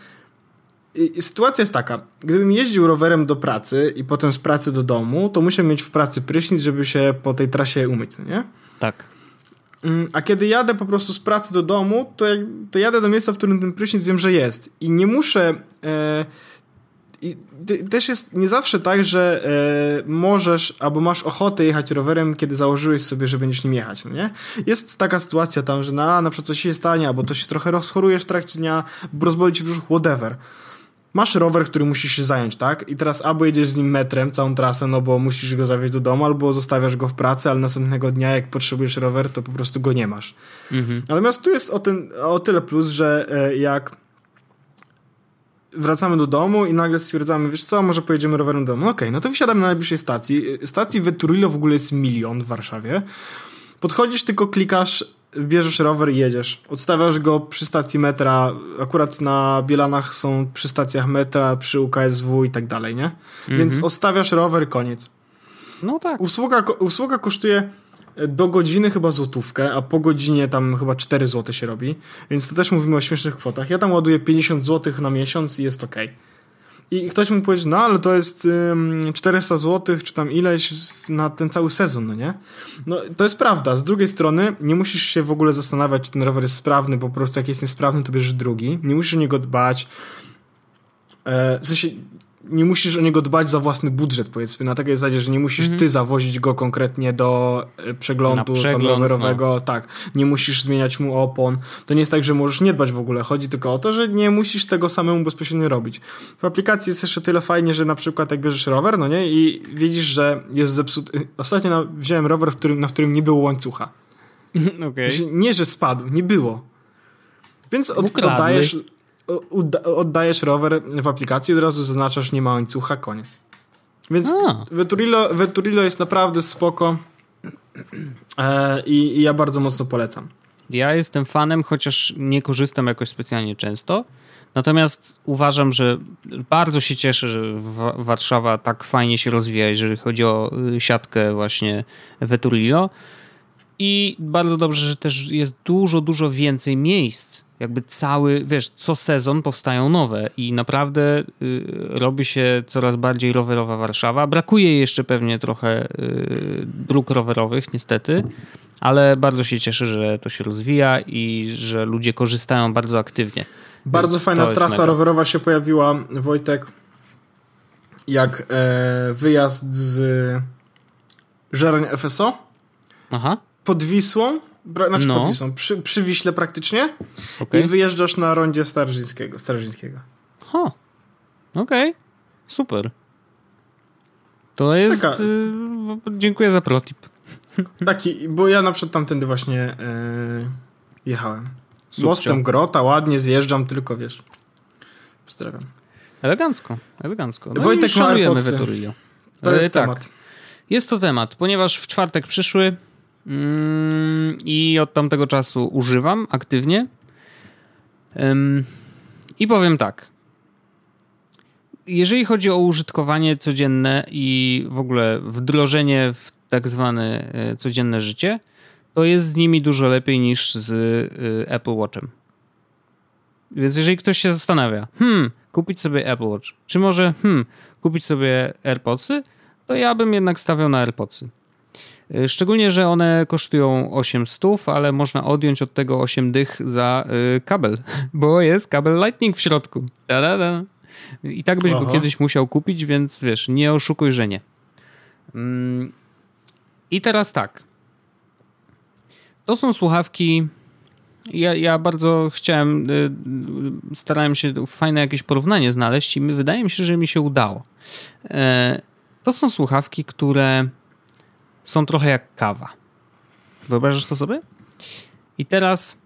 y, sytuacja jest taka, gdybym jeździł rowerem do pracy i potem z pracy do domu, to muszę mieć w pracy prysznic, żeby się po tej trasie umyć, nie? Tak. Mm, a kiedy jadę po prostu z pracy do domu, to, to jadę do miejsca, w którym ten prysznic wiem, że jest. I nie muszę... E, i też jest nie zawsze tak, że e, możesz albo masz ochotę jechać rowerem, kiedy założyłeś sobie, że będziesz nim jechać, no nie? Jest taka sytuacja tam, że na, na przykład coś się stanie, albo to się trochę rozchorujesz w trakcie dnia, rozboli ci brzuch, whatever. Masz rower, który musisz się zająć, tak? I teraz albo jedziesz z nim metrem całą trasę, no bo musisz go zawieźć do domu, albo zostawiasz go w pracy, ale następnego dnia, jak potrzebujesz rower, to po prostu go nie masz. Mhm. Natomiast tu jest o, ten, o tyle plus, że e, jak wracamy do domu i nagle stwierdzamy, wiesz co, może pojedziemy rowerem do domu. Okej, okay, no to wysiadamy na najbliższej stacji. Stacji Veturillo w ogóle jest milion w Warszawie. Podchodzisz, tylko klikasz, bierzesz rower i jedziesz. Odstawiasz go przy stacji metra, akurat na Bielanach są przy stacjach metra, przy UKSW i tak dalej, nie? Więc mhm. odstawiasz rower, koniec. No tak. Usługa, usługa kosztuje do godziny chyba złotówkę, a po godzinie tam chyba 4 zł się robi, więc to też mówimy o śmiesznych kwotach. Ja tam ładuję 50 zł na miesiąc i jest ok. I ktoś mógł powiedzieć, no ale to jest 400 zł, czy tam ileś na ten cały sezon, no nie? No to jest prawda. Z drugiej strony nie musisz się w ogóle zastanawiać, czy ten rower jest sprawny, po prostu jak jest niesprawny, to bierzesz drugi. Nie musisz o niego dbać. E, w sensie nie musisz o niego dbać za własny budżet, powiedzmy, na takiej zasadzie, że nie musisz mhm. ty zawozić go konkretnie do e, przeglądu rowerowego, no. tak, nie musisz zmieniać mu opon. To nie jest tak, że możesz nie dbać w ogóle. Chodzi tylko o to, że nie musisz tego samemu bezpośrednio robić. W aplikacji jest jeszcze tyle fajnie, że na przykład jak bierzesz rower, no nie, i widzisz, że jest zepsuty. Ostatnio wziąłem rower, w którym, na którym nie było łańcucha. Okay. Nie, że spadł, nie było. Więc od, oddajesz oddajesz rower w aplikacji, od razu zaznaczasz nie ma łańcucha, koniec. Więc Veturillo, Veturillo jest naprawdę spoko e, i, i ja bardzo mocno polecam. Ja jestem fanem, chociaż nie korzystam jakoś specjalnie często. Natomiast uważam, że bardzo się cieszę, że Warszawa tak fajnie się rozwija, jeżeli chodzi o y, siatkę właśnie Veturillo. I bardzo dobrze, że też jest dużo, dużo więcej miejsc jakby cały, wiesz, co sezon powstają nowe i naprawdę y, robi się coraz bardziej rowerowa Warszawa. Brakuje jeszcze pewnie trochę y, dróg rowerowych, niestety, ale bardzo się cieszę, że to się rozwija i że ludzie korzystają bardzo aktywnie. Bardzo Więc fajna trasa mega. rowerowa się pojawiła, Wojtek, jak e, wyjazd z Żerań FSO Aha. pod Wisłą znaczy no. pod Wisłą, przy, przy Wiśle praktycznie okay. i wyjeżdżasz na rondzie Starzyńskiego. Starzyńskiego. Ha, okej, okay. super. To jest... Taka... Y, dziękuję za protip. Taki, bo ja na przykład tamtędy właśnie y, jechałem. Subcio. Mostem Grota, ładnie zjeżdżam, tylko wiesz. Pozdrawiam. Elegancko, elegancko. No Wojtek i szanujemy Veturillo. To jest tak. temat. Jest to temat, ponieważ w czwartek przyszły mm, i od tamtego czasu używam aktywnie. I powiem tak. Jeżeli chodzi o użytkowanie codzienne i w ogóle wdrożenie w tak zwane e, codzienne życie, to jest z nimi dużo lepiej niż z e, Apple Watchem. Więc jeżeli ktoś się zastanawia, hmm, kupić sobie Apple Watch, czy może, hmm, kupić sobie AirPodsy, to ja bym jednak stawiał na AirPodsy. E, szczególnie, że one kosztują 8 stów, ale można odjąć od tego 8 dych za y, kabel, bo jest kabel Lightning w środku. Da, da, da. I tak byś Aha. go kiedyś musiał kupić, więc wiesz, nie oszukuj, że nie. Mm. I teraz tak. To są słuchawki. Ja, ja bardzo chciałem, y, y, starałem się fajne jakieś porównanie znaleźć i wydaje mi się, że mi się udało. E, to są słuchawki, które są trochę jak kawa. Wyobrażasz to sobie? I teraz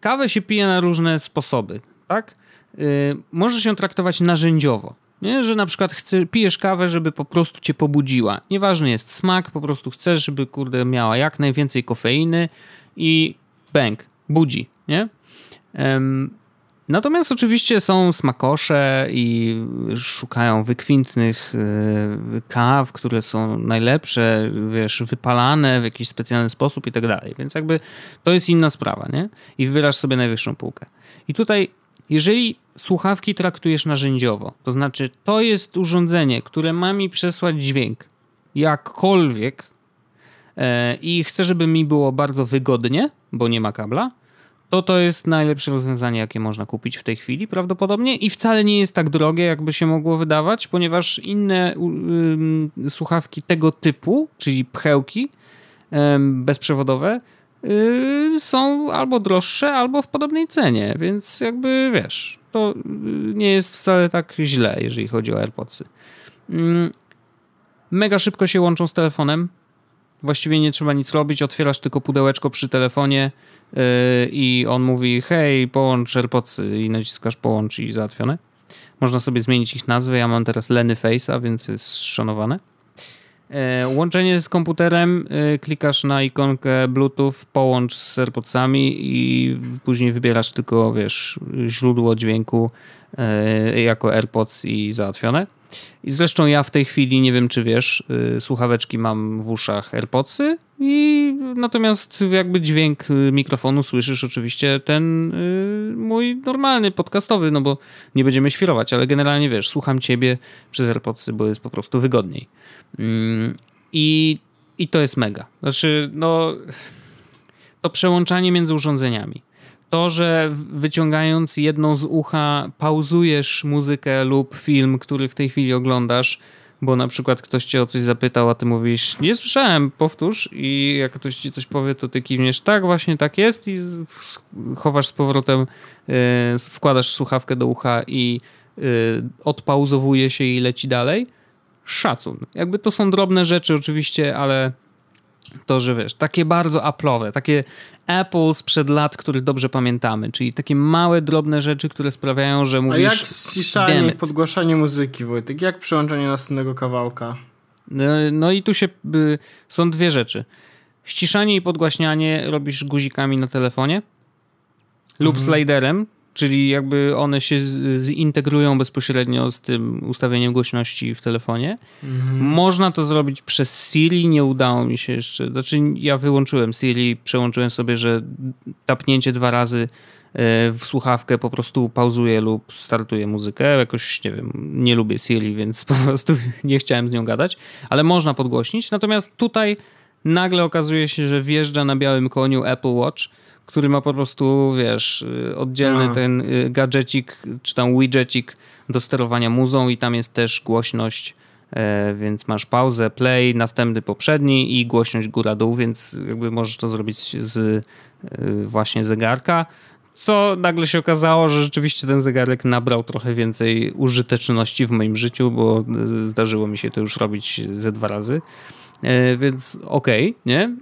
kawę się pije na różne sposoby, tak? Yy, możesz ją traktować narzędziowo. Nie? Że na przykład chce, pijesz kawę, żeby po prostu cię pobudziła. Nieważny jest smak, po prostu chcesz, żeby kurde miała jak najwięcej kofeiny i bęk, budzi, nie? Natomiast oczywiście są smakosze i szukają wykwintnych y, kaw, które są najlepsze, wiesz, wypalane w jakiś specjalny sposób i tak dalej. Więc jakby to jest inna sprawa, nie? I wybierasz sobie najwyższą półkę. I tutaj, jeżeli słuchawki traktujesz narzędziowo, to znaczy to jest urządzenie, które ma mi przesłać dźwięk jakkolwiek e, i chcę, żeby mi było bardzo wygodnie, bo nie ma kabla, to to jest najlepsze rozwiązanie, jakie można kupić w tej chwili prawdopodobnie i wcale nie jest tak drogie, jakby się mogło wydawać, ponieważ inne słuchawki tego typu, czyli pchełki bezprzewodowe, y, są albo droższe, albo w podobnej cenie, więc jakby wiesz, to y, nie jest wcale tak źle, jeżeli chodzi o AirPodsy. Mega szybko się łączą z telefonem. Właściwie nie trzeba nic robić, otwierasz tylko pudełeczko przy telefonie, Yy, i on mówi hej, połącz AirPodsy i naciskasz połącz i załatwione. Można sobie zmienić ich nazwy. Ja mam teraz Lenny Face'a, więc jest szanowane. Yy, łączenie z komputerem, yy, klikasz na ikonkę Bluetooth, połącz z AirPodsami i później wybierasz tylko, wiesz, źródło dźwięku jako AirPods i załatwione. I zresztą ja w tej chwili, nie wiem czy wiesz, y, słuchaweczki mam w uszach AirPodsy i natomiast jakby dźwięk y, mikrofonu słyszysz oczywiście ten y, mój normalny, podcastowy, no bo nie będziemy świrować, ale generalnie wiesz, słucham ciebie przez AirPodsy, bo jest po prostu wygodniej. Mm, I, i to jest mega. Znaczy, no to przełączanie między urządzeniami to, że wyciągając jedną z ucha pauzujesz muzykę lub film, który w tej chwili oglądasz, bo na przykład ktoś cię o coś zapytał, a ty mówisz, nie słyszałem, powtórz i jak ktoś ci coś powie, to ty kiwniesz, tak, właśnie tak jest i chowasz z powrotem, yy, wkładasz słuchawkę do ucha i yy, odpauzowuje się i leci dalej. Szacun. Jakby to są drobne rzeczy oczywiście, ale to, że wiesz, takie bardzo Apple'owe, takie Apple sprzed lat, których dobrze pamiętamy, czyli takie małe, drobne rzeczy, które sprawiają, że mówisz... A jak ściszanie i podgłaszanie muzyki, Wojtek? Jak przełączenie następnego kawałka? No, no i tu się... Y, są dwie rzeczy. Ściszanie i podgłaśnianie robisz guzikami na telefonie lub mhm. sliderem, czyli jakby one się zintegrują bezpośrednio z tym ustawieniem głośności w telefonie. Mhm. Można to zrobić przez Siri, nie udało mi się jeszcze. Znaczy, ja wyłączyłem Siri, przełączyłem sobie, że tapnięcie dwa razy e, w słuchawkę po prostu pauzuje lub startuje muzykę. Jakoś, nie wiem, nie lubię Siri, więc po prostu nie chciałem z nią gadać, ale można podgłośnić. Natomiast tutaj nagle okazuje się, że wjeżdża na białym koniu Apple Watch który ma po prostu, wiesz, y, oddzielny A. ten y, gadżecik, czy tam widgetik do sterowania muzą i tam jest też głośność, e, więc masz pauzę, play, następny poprzedni i głośność góra-dół, więc jakby możesz to zrobić z y, właśnie zegarka. Co nagle się okazało, że rzeczywiście ten zegarek nabrał trochę więcej użyteczności w moim życiu, bo zdarzyło mi się to już robić ze dwa razy. E, więc okej, okay, nie?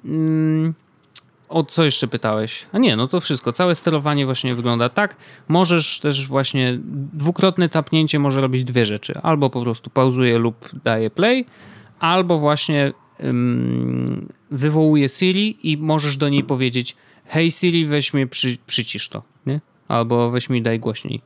O co jeszcze pytałeś? A nie, no to wszystko. Całe sterowanie właśnie wygląda tak. Możesz też właśnie dwukrotne tapnięcie może robić dwie rzeczy. Albo po prostu pauzuje lub daje play, albo właśnie ym, wywołuje Siri i możesz do niej powiedzieć hej Siri, weź przy, przycisz to, nie? Albo weź mi daj głośniej.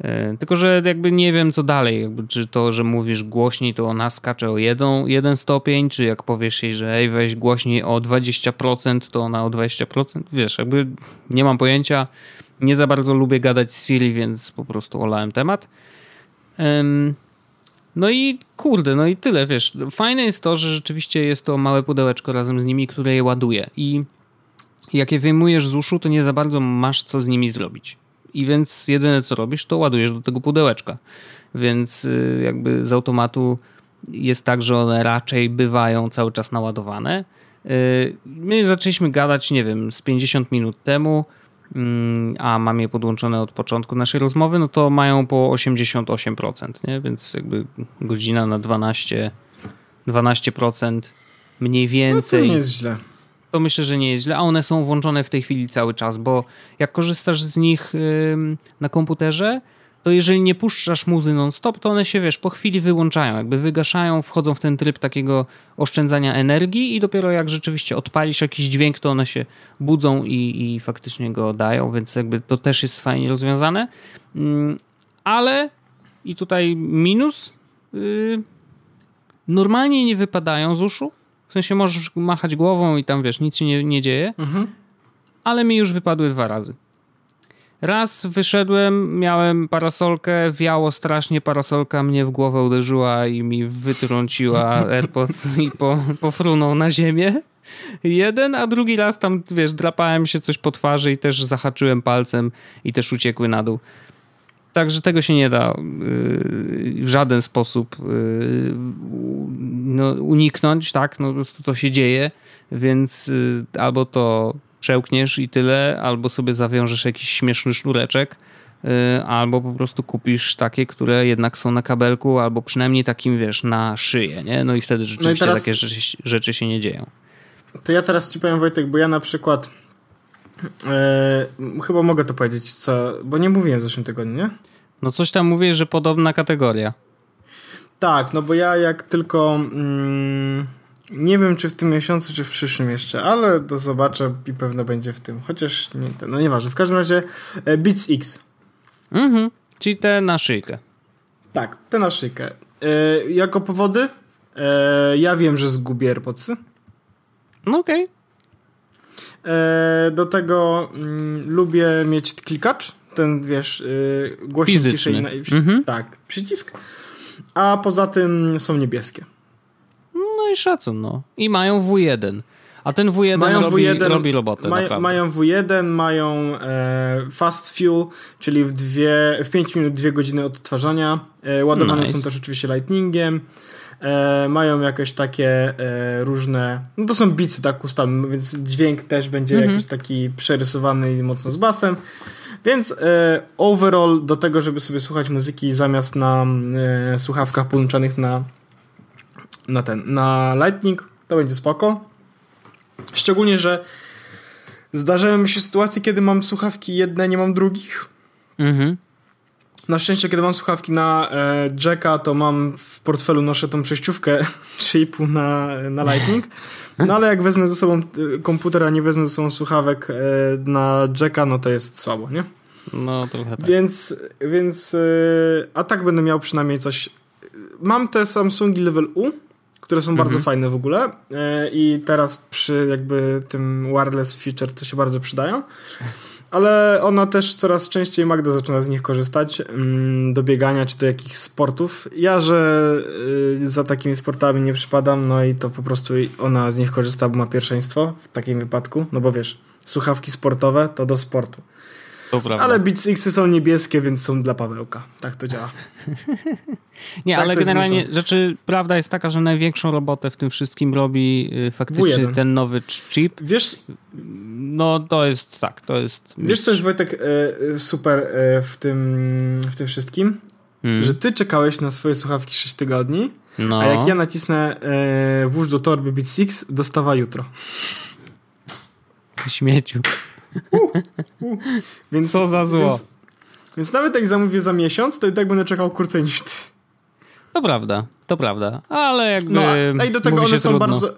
E, tylko, że jakby nie wiem co dalej, jakby, czy to, że mówisz głośniej, to ona skacze o jeden, jeden stopień, czy jak powiesz jej, że ej, weź głośniej o 20%, to ona o 20%, wiesz, jakby nie mam pojęcia, nie za bardzo lubię gadać z Siri, więc po prostu olałem temat. No i kurde, no i tyle, wiesz, fajne jest to, że rzeczywiście jest to małe pudełeczko razem z nimi, które je ładuje. I jak je wyjmujesz z uszu, to nie za bardzo masz co z nimi zrobić i więc jedyne co robisz, to ładujesz do tego pudełeczka. Więc y, jakby z automatu jest tak, że one raczej bywają cały czas naładowane. Y, my zaczęliśmy gadać, nie wiem, z 50 minut temu, mm, a mam je podłączone od początku naszej rozmowy, no to mają po 88%, nie? więc jakby godzina na 12, 12% mniej więcej. No to nie jest źle to myślę, że nie jest źle, a one są włączone w tej chwili cały czas, bo jak korzystasz z nich na komputerze, to jeżeli nie puszczasz muzy non-stop, to one się, wiesz, po chwili wyłączają, jakby wygaszają, wchodzą w ten tryb takiego oszczędzania energii i dopiero jak rzeczywiście odpalisz jakiś dźwięk, to one się budzą i, i faktycznie go dają, więc jakby to też jest fajnie rozwiązane. Ale i tutaj minus, yy, normalnie nie wypadają z uszu, w sensie możesz machać głową i tam wiesz, nic się nie, nie dzieje. Mhm. Ale mi już wypadły dwa razy. Raz wyszedłem, miałem parasolkę, wiało strasznie, parasolka mnie w głowę uderzyła i mi wytrąciła AirPods i po, pofrunął na ziemię. Jeden, a drugi raz tam, wiesz, drapałem się coś po twarzy i też zahaczyłem palcem i też uciekły na dół. Także tego się nie da y, w żaden sposób y, no, uniknąć, tak? No, po prostu to się dzieje, więc y, albo to przełkniesz i tyle, albo sobie zawiążesz jakiś śmieszny sznureczek, albo po prostu kupisz takie, które jednak są na kabelku, albo przynajmniej takim, wiesz, na szyję, nie? No i wtedy rzeczywiście no i teraz... takie rzeczy, rzeczy się nie dzieją. To ja teraz ci powiem, Wojtek, bo ja na przykład E, chyba mogę to powiedzieć, co, bo nie mówiłem w zeszłym tygodniu, nie? No coś tam mówię, że podobna kategoria. Tak, no bo ja jak tylko mm, nie wiem, czy w tym miesiącu, czy w przyszłym jeszcze, ale to zobaczę i pewno będzie w tym. Chociaż nie, no nieważne. W każdym razie e, Beats X. Mhm, czyli te na szyjkę. Tak, te na szyjkę. E, jako powody? E, ja wiem, że zgubię AirPodsy. No okej. Okay. E, do tego mm, lubię mieć klikacz, ten wiesz, yy, głośnik Fizyczny. Na, mhm. Tak, przycisk. A poza tym są niebieskie. No i szacun, no. I mają W1. A ten W1 mają robi, W1, robi robotę, maj, Mają W1, mają e, fast fuel, czyli w, dwie, w 5 minut 2 godziny odtwarzania. E, ładowane nice. są też oczywiście lightningiem e, mają jakieś takie e, różne, no to są bicy tak ustawione, więc dźwięk też będzie mhm. jakiś taki przerysowany i mocno z basem. Więc e, overall do tego, żeby sobie słuchać muzyki zamiast na e, słuchawkach połączonych na na ten, na Lightning, to będzie spoko. Szczególnie, że zdarzają mi się sytuacje, kiedy mam słuchawki jedne, nie mam drugich. Mhm. Na szczęście, kiedy mam słuchawki na e, Jacka, to mam w portfelu noszę tą przejściówkę 3,5 na, na Lightning. No ale jak wezmę ze sobą e, komputer, a nie wezmę ze sobą słuchawek e, na Jacka, no to jest słabo, nie? No trochę tak. Więc, więc e, a tak będę miał przynajmniej coś. Mam te Samsungi Level U, które są mhm. bardzo fajne w ogóle e, i teraz przy jakby tym wireless feature to się bardzo przydają ale ona też coraz częściej Magda zaczyna z nich korzystać mm, do biegania czy do jakichś sportów. Ja, że y, za takimi sportami nie przypadam, no i to po prostu ona z nich korzysta, bo ma pierwszeństwo w takim wypadku, no bo wiesz, słuchawki sportowe to do sportu. Ale Beats X są niebieskie, więc są dla Pawełka. Tak to działa. Nie, tak ale generalnie rzeczy, prawda jest taka, że największą robotę w tym wszystkim robi y, faktycznie W1. ten nowy chip. Wiesz, no to jest tak, to jest... Wiesz co jest Wojtek e, e, super w tym, w tym wszystkim? Hmm. Że ty czekałeś na swoje słuchawki 6 tygodni, no. a jak ja nacisnę włóż do torby Beats X, dostawa jutro. śmieciu. Uh, uh. Więc, Co za zło. Więc, więc nawet jak zamówię za miesiąc, to i tak będę czekał krócej niż ty. To prawda, to prawda, ale jakby. No, a i do tego one są trudno. bardzo.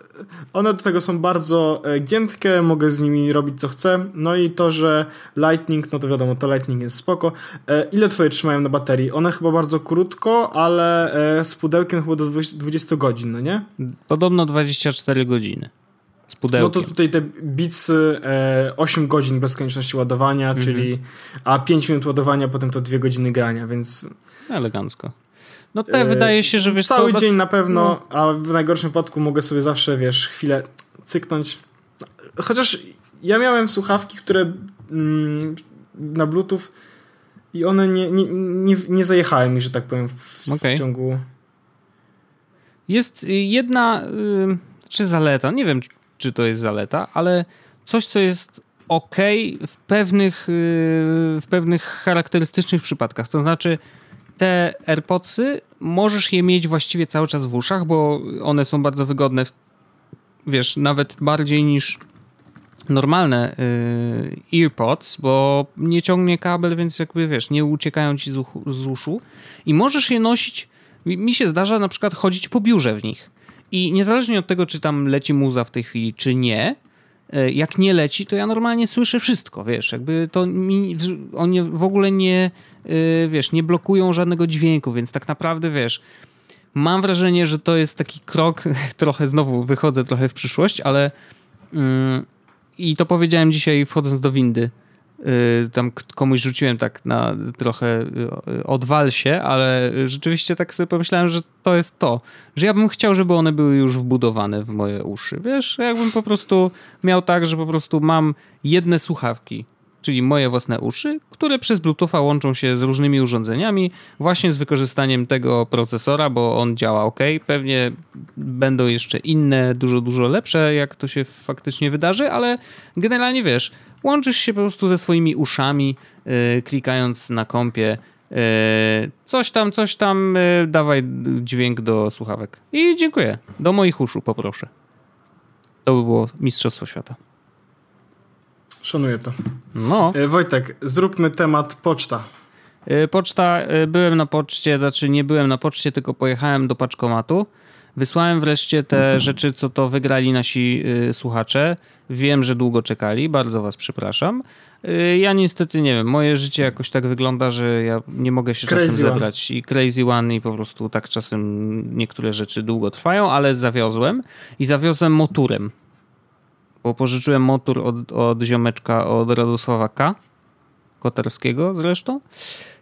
One do tego są bardzo e, giętkie, mogę z nimi robić co chcę. No i to, że Lightning, no to wiadomo, to Lightning jest spoko. E, ile twoje trzymają na baterii? One chyba bardzo krótko, ale e, z pudełkiem chyba do 20 godzin, no nie? Podobno 24 godziny. Z pudełkiem. No to tutaj te Beatsy 8 godzin bez konieczności ładowania, mhm. czyli a 5 minut ładowania, potem to 2 godziny grania, więc. Elegancko. No te wydaje się, że wiesz Cały co, dzień na pewno, no. a w najgorszym wypadku mogę sobie zawsze, wiesz, chwilę cyknąć. Chociaż ja miałem słuchawki, które mm, na bluetooth i one nie, nie, nie, nie zajechały mi, że tak powiem, w, okay. w ciągu... Jest jedna, y, czy zaleta, nie wiem, czy to jest zaleta, ale coś, co jest ok w pewnych, y, w pewnych charakterystycznych przypadkach. To znaczy, te AirPodsy możesz je mieć właściwie cały czas w uszach, bo one są bardzo wygodne, wiesz, nawet bardziej niż normalne yy, EarPods, bo nie ciągnie kabel, więc jakby wiesz, nie uciekają ci z uszu i możesz je nosić, mi się zdarza na przykład chodzić po biurze w nich i niezależnie od tego, czy tam leci muza w tej chwili, czy nie, y, jak nie leci, to ja normalnie słyszę wszystko, wiesz, jakby to mi, on w ogóle nie, Y, wiesz, nie blokują żadnego dźwięku, więc tak naprawdę, wiesz, mam wrażenie, że to jest taki krok, trochę znowu wychodzę trochę w przyszłość, ale yy, i to powiedziałem dzisiaj wchodząc do windy. Yy, tam komuś rzuciłem tak na trochę yy, odwal się, ale rzeczywiście tak sobie pomyślałem, że to jest to, że ja bym chciał, żeby one były już wbudowane w moje uszy. Wiesz, jakbym po prostu miał tak, że po prostu mam jedne słuchawki, czyli moje własne uszy, które przez Bluetootha łączą się z różnymi urządzeniami, właśnie z wykorzystaniem tego procesora, bo on działa ok. Pewnie będą jeszcze inne, dużo, dużo lepsze, jak to się faktycznie wydarzy, ale generalnie wiesz, łączysz się po prostu ze swoimi uszami, yy, klikając na kompie. Yy, coś tam, coś tam, yy, dawaj dźwięk do słuchawek. I dziękuję. Do moich uszu poproszę. To by było Mistrzostwo Świata. Szanuję to. No. E, Wojtek, zróbmy temat poczta. E, poczta, e, byłem na poczcie, znaczy nie byłem na poczcie, tylko pojechałem do paczkomatu. Wysłałem wreszcie te mhm. rzeczy, co to wygrali nasi y, słuchacze. Wiem, że długo czekali, bardzo was przepraszam. Y, ja niestety nie wiem, moje życie jakoś tak wygląda, że ja nie mogę się crazy czasem zebrać i crazy one i po prostu tak czasem niektóre rzeczy długo trwają, ale zawiozłem i zawiozłem moturem bo pożyczyłem motor od, od ziomeczka, od Radosława K. Kotarskiego zresztą.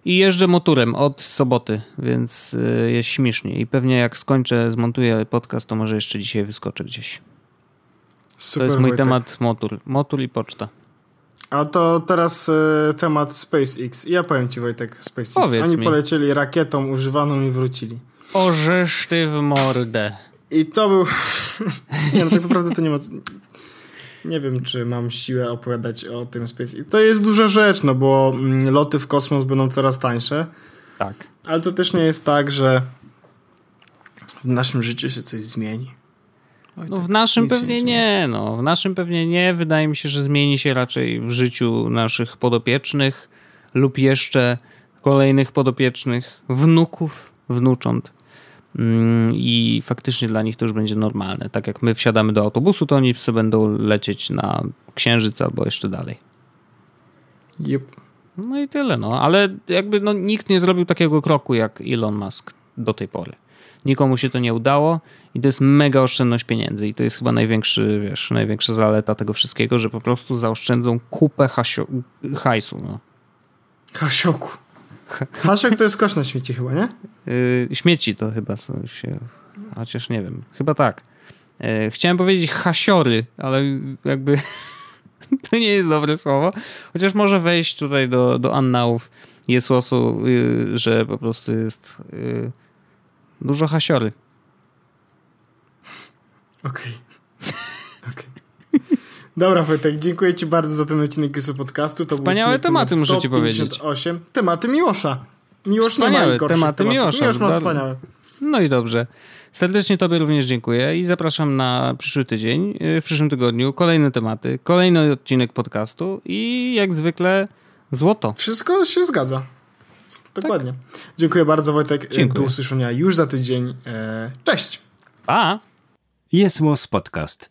I jeżdżę motorem od soboty, więc y, jest śmiesznie. I pewnie jak skończę, zmontuję podcast, to może jeszcze dzisiaj wyskoczę gdzieś. Super, to jest mój Wojtek. temat motor. Motor i poczta. A to teraz y, temat SpaceX. Ja powiem ci Wojtek, SpaceX. Powiedz Oni mi. polecieli rakietą używaną i wrócili. Orzesz ty w mordę. I to był... nie, no tak naprawdę to nie ma nie wiem, czy mam siłę opowiadać o tym Space. To jest duża rzecz, no bo mm, loty w kosmos będą coraz tańsze. Tak. Ale to też nie jest tak, że w naszym życiu się coś zmieni. Oj, no tak, w naszym pewnie nie, nie, no. W naszym pewnie nie. Wydaje mi się, że zmieni się raczej w życiu naszych podopiecznych lub jeszcze kolejnych podopiecznych, wnuków, wnucząt. Mm, i faktycznie dla nich to już będzie normalne. Tak jak my wsiadamy do autobusu, to oni sobie będą lecieć na Księżyc albo jeszcze dalej. Yep. No i tyle, no. Ale jakby no, nikt nie zrobił takiego kroku jak Elon Musk do tej pory. Nikomu się to nie udało i to jest mega oszczędność pieniędzy i to jest chyba największy, wiesz, największa zaleta tego wszystkiego, że po prostu zaoszczędzą kupę hasio- hajsu. No. Hasioku. Haszek to jest kosz na śmieci chyba, nie? Yy, śmieci to chyba są się... Chociaż nie wiem. Chyba tak. Yy, chciałem powiedzieć hasiory, ale jakby to nie jest dobre słowo. Chociaż może wejść tutaj do, do annałów Jesłosu, yy, że po prostu jest yy, dużo hasiory. Okej. Okay. Dobra, Wojtek, dziękuję Ci bardzo za ten odcinek Kysu Podcastu. To Wspaniałe tematy, muszę Ci powiedzieć. Tematy Miłosza. Miłosz wspaniałe, nie ma tematy Miłosza. Miłosz ma wspaniałe. No i dobrze. Serdecznie Tobie również dziękuję i zapraszam na przyszły tydzień, y, w przyszłym tygodniu. Kolejne tematy, kolejny odcinek podcastu i jak zwykle złoto. Wszystko się zgadza. Dokładnie. Tak. Dziękuję bardzo Wojtek. Y, dziękuję. Do usłyszenia już za tydzień. E, cześć. Pa! Jest Podcast